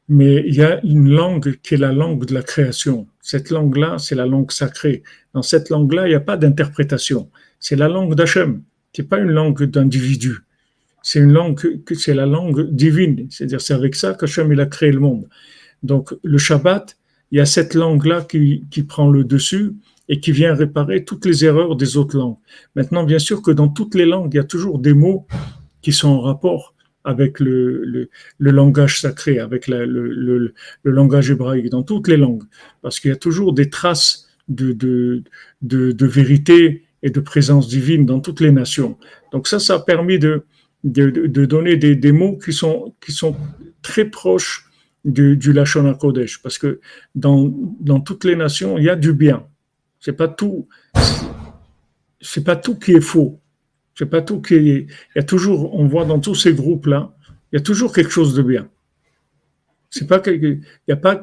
Speaker 1: mais il y a une langue qui est la langue de la création. Cette langue-là, c'est la langue sacrée. Dans cette langue-là, il n'y a pas d'interprétation. C'est la langue d'Hachem. n'est pas une langue d'individu. C'est une langue c'est la langue divine. C'est-à-dire, c'est avec ça qu'Hachem il a créé le monde. Donc, le Shabbat, il y a cette langue-là qui, qui prend le dessus et qui vient réparer toutes les erreurs des autres langues. Maintenant, bien sûr que dans toutes les langues, il y a toujours des mots qui sont en rapport avec le, le, langage sacré, avec le, le, langage hébraïque, dans toutes les langues, parce qu'il y a toujours des traces de, de, de, vérité et de présence divine dans toutes les nations. Donc ça, ça a permis de, de, donner des, mots qui sont, qui sont très proches du, du Kodesh, parce que dans, dans toutes les nations, il y a du bien. C'est pas tout, c'est pas tout qui est faux c'est pas tout qui Il y a toujours, on voit dans tous ces groupes-là, il y a toujours quelque chose de bien. C'est pas il y a pas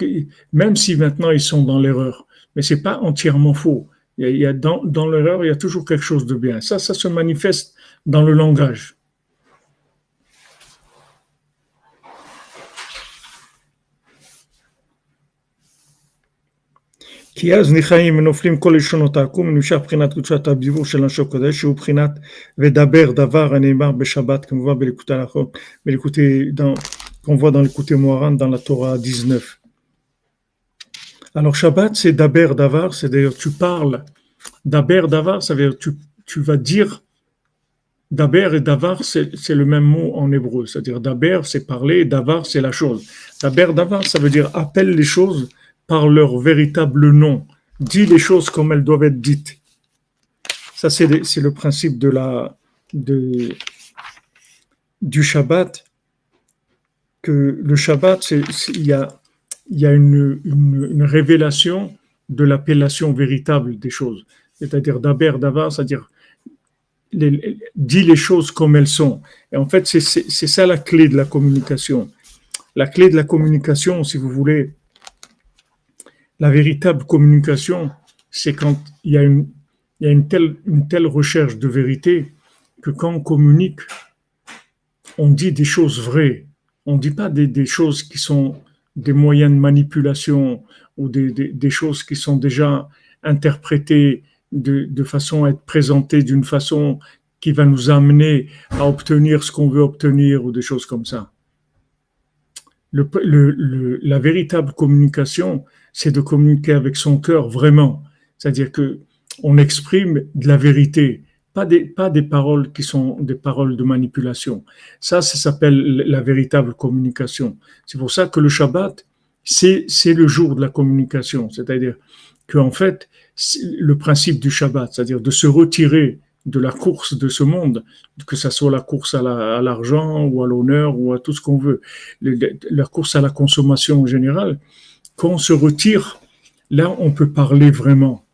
Speaker 1: même si maintenant ils sont dans l'erreur, mais c'est pas entièrement faux. Il y a, dans, dans l'erreur, il y a toujours quelque chose de bien. Ça, ça se manifeste dans le langage. כי אז נכאים ונופלים כל לשונות העקום ונמשך בחינת קדושת הדיבור של אנשי קודש שהוא בחינת ודבר דבר הנאמר בשבת כמובן בליקוטי הלכות, בליקוטי, qu'on voit dans l'écouté Moharan dans la Torah 19. Alors Shabbat c'est daber davar, c'est-à-dire tu parles, daber davar, ça veut dire tu, tu vas dire, daber et davar c'est le même mot en hébreu, c'est-à-dire daber c'est parler, davar c'est la chose. Daber davar ça veut dire appelle les choses par leur véritable nom. Dis les choses comme elles doivent être dites. Ça, c'est le principe de la, du Shabbat. Que le Shabbat, il y a, une, une, révélation de l'appellation véritable des choses. C'est-à-dire d'Aber, d'Avar, c'est-à-dire dis les choses comme elles sont. Et en fait, c'est ça la clé de la communication. La clé de la communication, si vous voulez, la véritable communication, c'est quand il y a, une, telle, recherche de vérité que quand on communique, on dit des choses vraies. On ne dit pas des, choses qui sont des moyens de manipulation ou des, choses qui sont déjà interprétées de façon à être présentées d'une façon qui va nous amener à obtenir ce qu'on veut obtenir ou des choses comme ça. Le, le, la véritable communication, c'est de communiquer avec son cœur vraiment. C'est-à-dire que on exprime de la vérité, pas des, pas des paroles qui sont des paroles de manipulation. Ça, ça s'appelle la véritable communication. C'est pour ça que le Shabbat, c'est, c'est le jour de la communication. C'est-à-dire qu'en fait, le principe du Shabbat, c'est-à-dire de se retirer de la course de ce monde, que ce soit la course à, l'argent ou à l'honneur ou à tout ce qu'on veut, la course à la consommation en général, quand on se retire, là, on peut parler vraiment.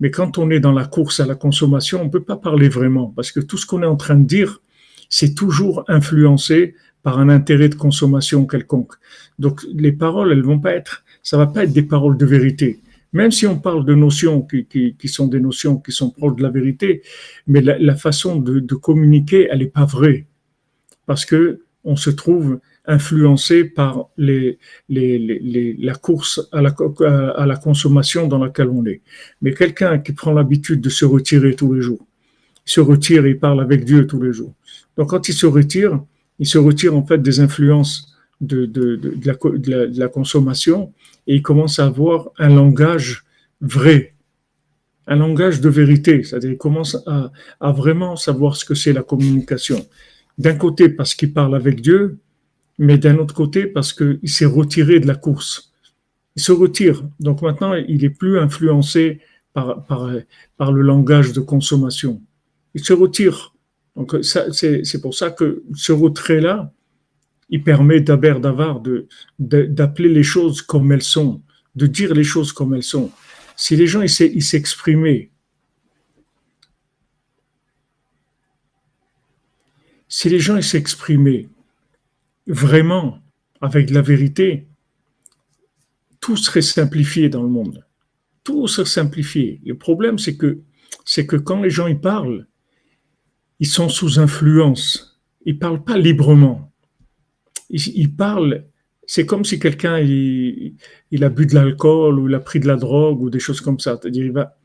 Speaker 1: Mais quand on est dans la course à la consommation, on ne peut pas parler vraiment, parce que tout ce qu'on est en train de dire, c'est toujours influencé par un intérêt de consommation quelconque. Donc, les paroles, elles vont pas être, ça va pas être des paroles de vérité. Même si on parle de notions qui, sont des notions qui sont proches de la vérité, mais la, façon de, communiquer, elle n'est pas vraie. Parce que on se trouve influencé par la course à la, à la consommation dans laquelle on est. Mais quelqu'un qui prend l'habitude de se retirer tous les jours, il se retire et il parle avec Dieu tous les jours. Donc quand il se retire, il se retire en fait des influences de, de, de, la, de, la, consommation et il commence à avoir un langage vrai, un langage de vérité, c'est-à-dire il commence à, à vraiment savoir ce que c'est la communication. D'un côté parce qu'il parle avec Dieu, mais d'un autre côté parce qu'il s'est retiré de la course. Il se retire. Donc maintenant, il est plus influencé par, par, par le langage de consommation. Il se retire. Donc c'est pour ça que ce retrait-là, il permet d'Aber d'avoir de, d'appeler les choses comme elles sont, de dire les choses comme elles sont. Si les gens ils s'exprimaient, si les gens s'exprimaient vraiment avec la vérité, tout serait simplifié dans le monde. Tout serait simplifié. Le problème, c'est que, c'est que quand les gens y parlent, ils sont sous influence. Ils parlent pas librement. Ils, parlent, c'est comme si quelqu'un il, il, a bu de l'alcool ou il a pris de la drogue ou des choses comme ça. C'est-à-dire, il va,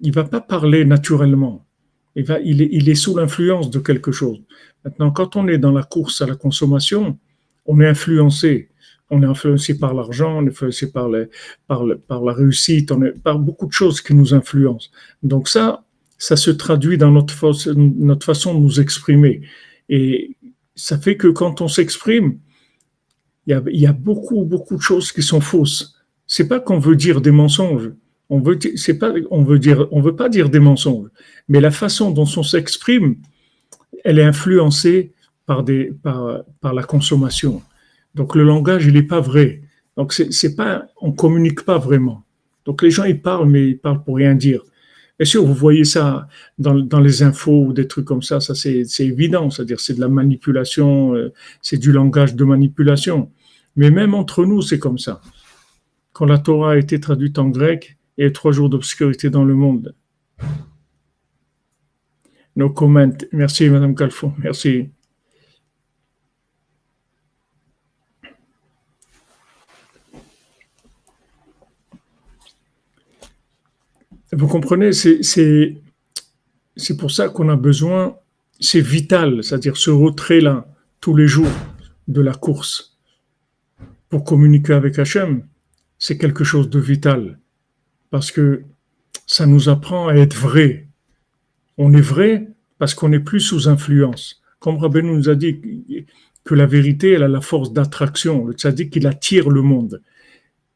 Speaker 1: il va pas parler naturellement. Il, va, il, est, il est sous l'influence de quelque chose. Maintenant, quand on est dans la course à la consommation, on est influencé. On est influencé par l'argent, on est influencé par, par, par la réussite, on est, par beaucoup de choses qui nous influencent. Donc ça, ça se traduit dans notre, notre façon de nous exprimer. Et ça fait que quand on s'exprime, il y a, beaucoup, beaucoup de choses qui sont fausses. C'est pas qu'on veut dire des mensonges. On veut, c'est pas, on veut dire, on veut pas dire des mensonges. Mais la façon dont on s'exprime, elle est influencée par, des, par, par la consommation. Donc le langage, il n'est pas vrai. Donc c'est, c'est pas, on communique pas vraiment. Donc les gens, ils parlent, mais ils parlent pour rien dire. Bien sûr, vous voyez ça dans, les infos ou des trucs comme ça, ça c'est, c'est évident, c'est-à-dire c'est de la manipulation, euh, c'est du langage de manipulation. Mais même entre nous, c'est comme ça. Quand la Torah a été traduite en grec, il y a trois jours d'obscurité dans le monde. No comment. Merci, Madame Calfon. Merci. Vous comprenez, c'est pour ça qu'on a besoin, c'est vital, c'est-à-dire ce retrait-là, tous les jours de la course, pour communiquer avec Hachem, c'est quelque chose de vital, parce que ça nous apprend à être vrai, on est vrai parce qu'on n'est plus sous influence. Comme Rabbeinu nous a dit que la vérité, elle a la force d'attraction. Le tzaddik, il attire le monde.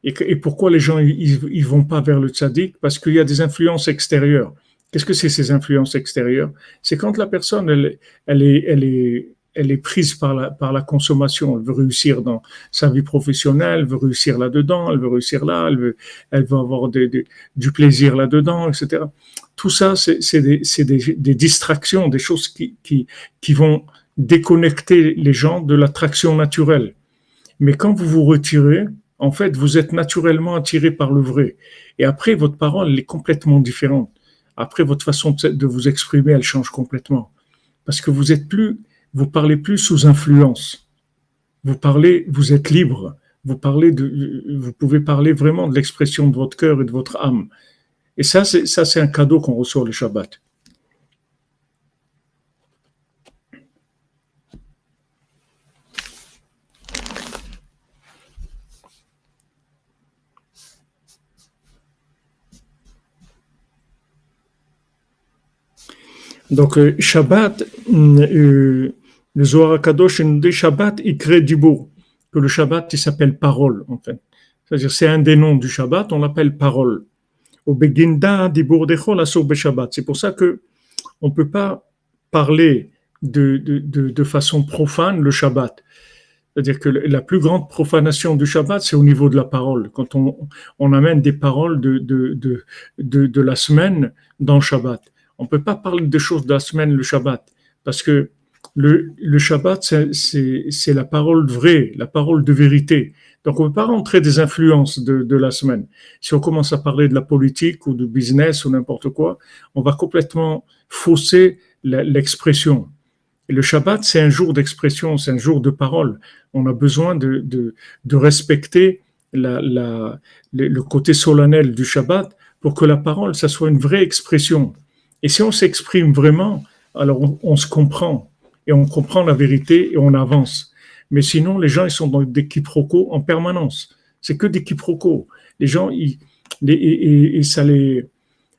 Speaker 1: Et, pourquoi les gens ils, vont pas vers le tzaddik? Parce qu'il y a des influences extérieures. Qu'est-ce que c'est ces influences extérieures? C'est quand la personne elle, elle est elle est elle est prise par la, par la consommation. Elle veut réussir dans sa vie professionnelle, elle veut réussir là-dedans, elle veut réussir là, elle veut, elle veut avoir du plaisir là-dedans, etc. Tout ça, c'est des, des, des, distractions, des choses qui, qui, qui vont déconnecter les gens de l'attraction naturelle. Mais quand vous vous retirez, en fait, vous êtes naturellement attiré par le vrai. Et après, votre parole elle est complètement différente. Après, votre façon de vous exprimer, elle change complètement. Parce que vous êtes plus vous parlez plus sous influence. Vous parlez, vous êtes libre. Vous parlez de, vous pouvez parler vraiment de l'expression de votre cœur et de votre âme. Et ça, c'est, ça, c'est un cadeau qu'on reçoit le Shabbat. Donc, euh, Shabbat, euh, le Zohar Kadosh Shabbat, il crée du. Que le Shabbat, il s'appelle parole, en fait. C'est-à-dire, c'est un des noms du Shabbat, on l'appelle parole. C'est pour ça que on peut pas parler de, de, de, de façon profane le Shabbat. C'est-à-dire que la plus grande profanation du Shabbat, c'est au niveau de la parole. Quand on, on amène des paroles de, de, de, de, de la semaine dans le Shabbat. On peut pas parler de choses de la semaine, le Shabbat, parce que le, Shabbat, c'est la parole vraie, la parole de vérité. Donc, on ne peut pas rentrer des influences de, la semaine. Si on commence à parler de la politique ou de business ou n'importe quoi, on va complètement fausser l'expression. Le Shabbat, c'est un jour d'expression, c'est un jour de parole. On a besoin de, respecter la, le côté solennel du Shabbat pour que la parole, ça soit une vraie expression. Et si on s'exprime vraiment, alors on, se comprend et on comprend la vérité et on avance. Mais sinon, les gens, ils sont dans des quiproquos en permanence. C'est que des quiproquos. Les gens, ils, et, et, ça les,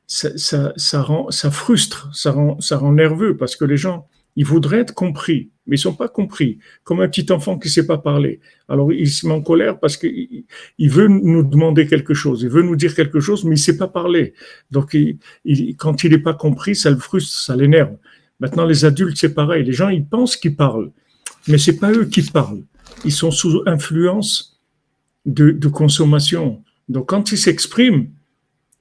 Speaker 1: ça, ça, ça, rend, ça frustre, ça rend, ça rend nerveux parce que les gens, ils voudraient être compris, mais ils sont pas compris. Comme un petit enfant qui sait pas parler. Alors il se met en colère parce qu'il il veut nous demander quelque chose, il veut nous dire quelque chose, mais il sait pas parler. Donc il, quand il n'est pas compris, ça le frustre, ça l'énerve. Maintenant les adultes c'est pareil. Les gens ils pensent qu'ils parlent, mais c'est pas eux qui parlent. Ils sont sous influence de consommation. Donc quand ils s'expriment,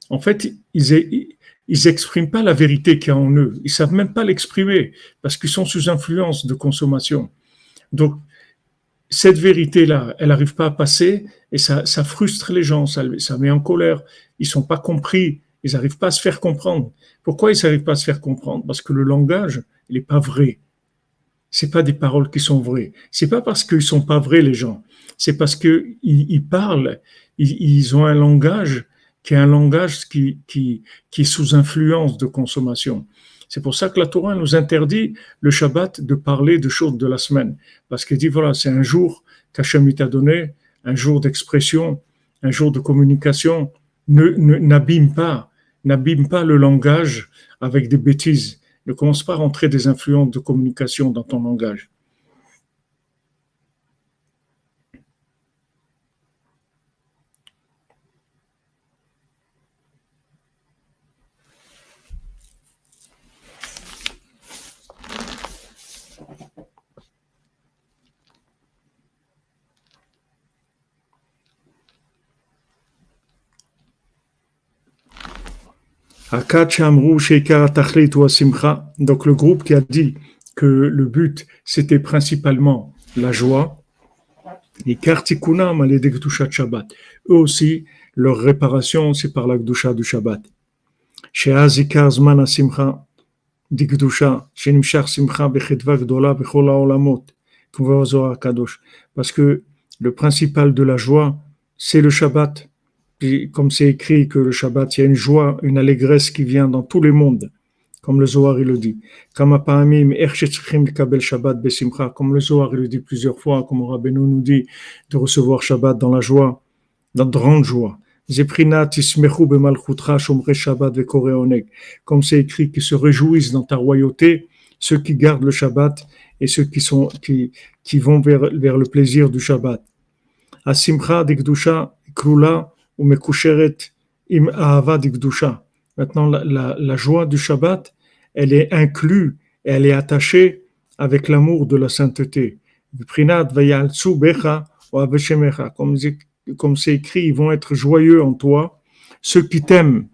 Speaker 1: en fait ils, ils n'expriment pas la vérité qu'il y a en eux. Ils savent même pas l'exprimer parce qu'ils sont sous influence de consommation. Donc, cette vérité-là, elle n'arrive pas à passer et ça, ça frustre les gens, ça, met en colère. Ils sont pas compris, ils n'arrivent pas à se faire comprendre. Pourquoi ils n'arrivent pas à se faire comprendre? Parce que le langage, il n'est pas vrai. C'est pas des paroles qui sont vraies. C'est pas parce qu'ils sont pas vrais les gens. C'est parce que ils, parlent, ils ont un langage qui est un langage qui, qui, qui est sous influence de consommation. C'est pour ça que la Torah nous interdit le Shabbat de parler de choses de la semaine. Parce qu'elle dit, voilà, c'est un jour qu'Hachem t'a donné, un jour d'expression, un jour de communication. Ne, n'abîme pas, n'abîme pas le langage avec des bêtises. Ne commence pas à rentrer des influences de communication dans ton langage. Donc le groupe qui a dit que le but c'était principalement la joie. Eux aussi, leur réparation c'est par la Gdusha du Shabbat. Parce que le principal de la joie, c'est le Shabbat comme c'est écrit que le Shabbat, il y a une joie, une allégresse qui vient dans tous les mondes, comme le Zohar il le dit. Comme le Zohar il le dit plusieurs fois, comme Rabbeinu nous dit de recevoir Shabbat dans la joie, dans de grande joie. Comme c'est écrit, qu'ils se réjouissent dans ta royauté, ceux qui gardent le Shabbat et ceux qui sont qui, qui vont vers, vers le plaisir du Shabbat. Asimcha de krula Maintenant, la, la, la, joie du Shabbat, elle est inclue, elle est attachée avec l'amour de la sainteté. Comme, comme c'est écrit, ils vont être joyeux en toi, ceux qui t'aiment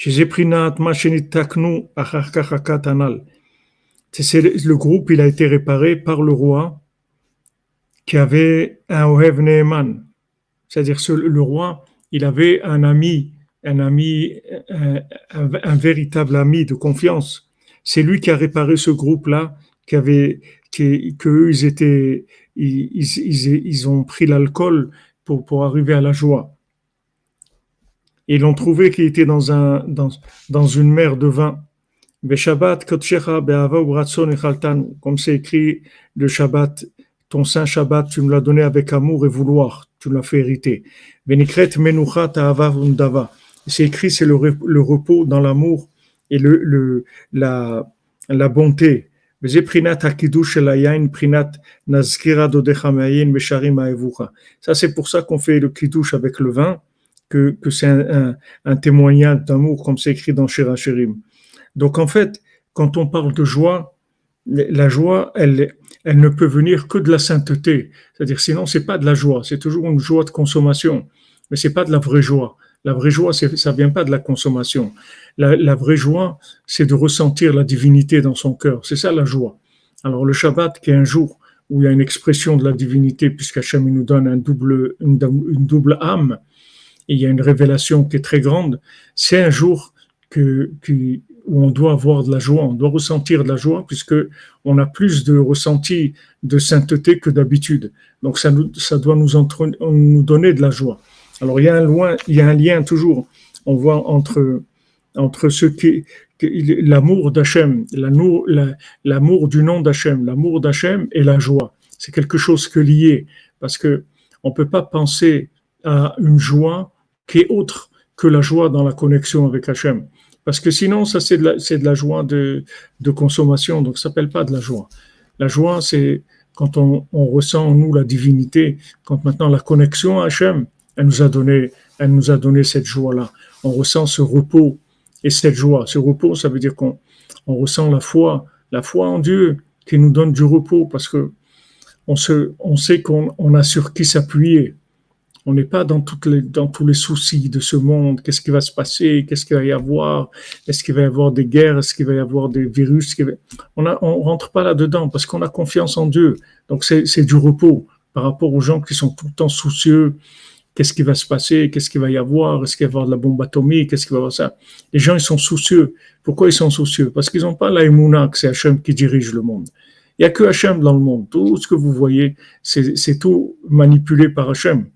Speaker 1: C'est le groupe, il a été réparé par le roi qui avait un Ohev Neeman. C'est-à-dire le roi, il avait un ami, un ami, un, véritable ami de confiance. C'est lui qui a réparé ce groupe-là, qui avait, qui, que ils étaient, ils, ils, ils ont pris l'alcool pour, pour arriver à la joie ils l'ont trouvé qu'il était dans, un, dans, dans une mer de vin. Comme c'est écrit le Shabbat, ton saint Shabbat, tu me l'as donné avec amour et vouloir, tu l'as fait hériter. C'est écrit, c'est le, le, repos dans l'amour et le, le, la, la bonté. Ça, c'est pour ça qu'on fait le kiddush avec le vin, que, que c'est un, un, un, témoignage d'amour, comme c'est écrit dans Shirachirim. Donc en fait, quand on parle de joie, la joie, elle, elle ne peut venir que de la sainteté. C'est-à-dire, sinon, c'est pas de la joie. C'est toujours une joie de consommation. Mais c'est pas de la vraie joie. La vraie joie, ça vient pas de la consommation. La, la vraie joie, c'est de ressentir la divinité dans son cœur. C'est ça la joie. Alors, le Shabbat, qui est un jour où il y a une expression de la divinité, puisqu'Hachem nous donne un double, une, double âme, il y a une révélation qui est très grande, c'est un jour où on doit avoir de la joie, on doit ressentir de la joie, puisque on a plus de ressenti de sainteté que d'habitude. Donc ça, doit nous, donner de la joie. Alors il y a un, lien toujours, on voit entre, l'amour d'Hachem, l'amour du nom d'Hachem, l'amour d'Hachem et la joie. C'est quelque chose que lié, parce que on peut pas penser à une joie qui est autre que la joie dans la connexion avec Hachem. Parce que sinon, ça c'est de la, joie de, consommation, donc ça s'appelle pas de la joie. La joie, c'est quand on, ressent en nous la divinité, quand maintenant la connexion à Hachem, elle nous a donné, elle nous a donné cette joie-là. On ressent ce repos et cette joie. Ce repos, ça veut dire qu'on on ressent la foi, la foi en Dieu qui nous donne du repos parce que on, on sait qu'on on a sur qui s'appuyer. On n'est pas dans, tous les soucis de ce monde. Qu'est-ce qui va se passer? Qu'est-ce qu'il va y avoir? Est-ce qu'il va y avoir des guerres? Est-ce qu'il va y avoir des virus? On ne rentre pas là-dedans parce qu'on a confiance en Dieu. Donc c'est du repos par rapport aux gens qui sont tout le temps soucieux Qu'est-ce qui va se passer? Qu'est-ce qu'il va y avoir? Est-ce qu'il va y avoir de la bombe atomique? Qu'est-ce qu'il va y avoir ça? Les gens, ils sont soucieux. Pourquoi ils sont soucieux? Parce qu'ils n'ont pas l'aïmouna, que c'est Hachem qui dirige le monde. Il n'y a que Hachem dans le monde. Tout ce que vous voyez, c'est tout manipulé par Hachem.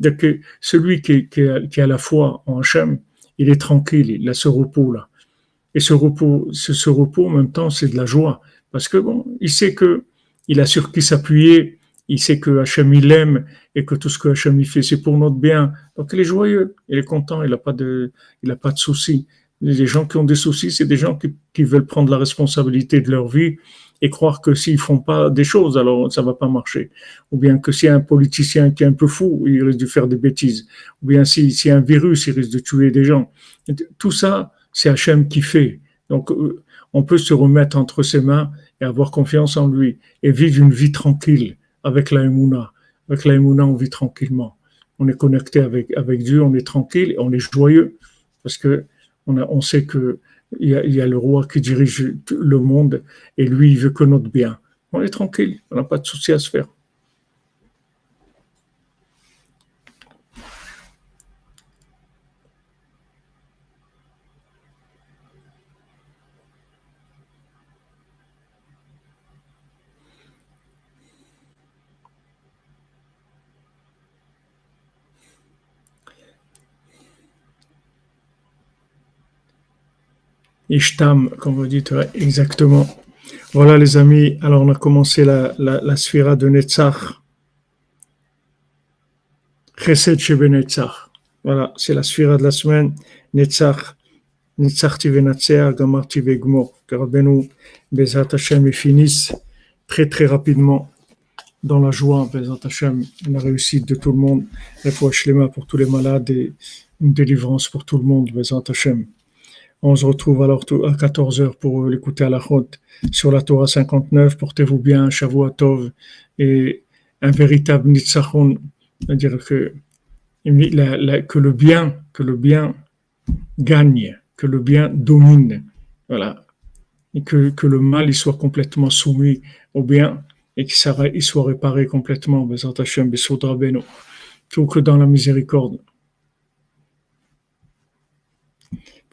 Speaker 1: Donc, celui qui, qui, a, qui a la foi en Hachem, il est tranquille, il a ce repos-là. Et ce repos, ce, repos, en même temps, c'est de la joie. Parce que bon, il sait que il a sur qui s'appuyer, il sait que Hachem il aime et que tout ce que Hachem il fait c'est pour notre bien. Donc il est joyeux, il est content, il n'a pas a pas de soucis. Les gens qui ont des soucis, c'est des gens qui, qui, veulent prendre la responsabilité de leur vie et croire que s'ils font pas des choses, alors ça va pas marcher. Ou bien que s'il y a un politicien qui est un peu fou, il risque de faire des bêtises. Ou bien s'il si y a un virus, il risque de tuer des gens. Tout ça, c'est Hachem qui fait. Donc euh, on peut se remettre entre ses mains et avoir confiance en lui et vivre une vie tranquille avec la Avec la on vit tranquillement. On est connecté avec, avec Dieu, on est tranquille, on est joyeux parce que on, a, on sait que il y, a, y, a, le roi qui dirige le monde et lui, il veut que notre bien. On est tranquille, on n'a pas de souci à se faire. Ishtam, comme vous dites, exactement. Voilà les amis, alors on a commencé la, la, la sphira de Netzach. Chesed Shebe Netzach. Voilà, c'est la sphira de la semaine. Netzach, Netzach Tivenatzer, Gamar Tivegmo. Que Rabbeinu, Bezat Hashem, finissent très très rapidement dans la joie, Bezat Hashem, la réussite de tout le monde, la foi pour tous les malades et une délivrance pour tout le monde, Bezat Hashem. On se retrouve alors à 14h pour l'écouter à la route sur la Torah 59. Portez-vous bien, Shavuatov, et un véritable Nitzachon, c'est-à-dire que, que le bien, que le bien gagne, que le bien domine, voilà, et que, que le mal il soit complètement soumis au bien et qu'il soit réparé complètement, tout que dans la miséricorde.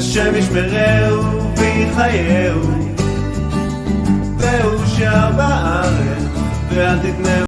Speaker 2: השם ישמרהו ויחייהו, והוא שר בארץ, ואל תתנהו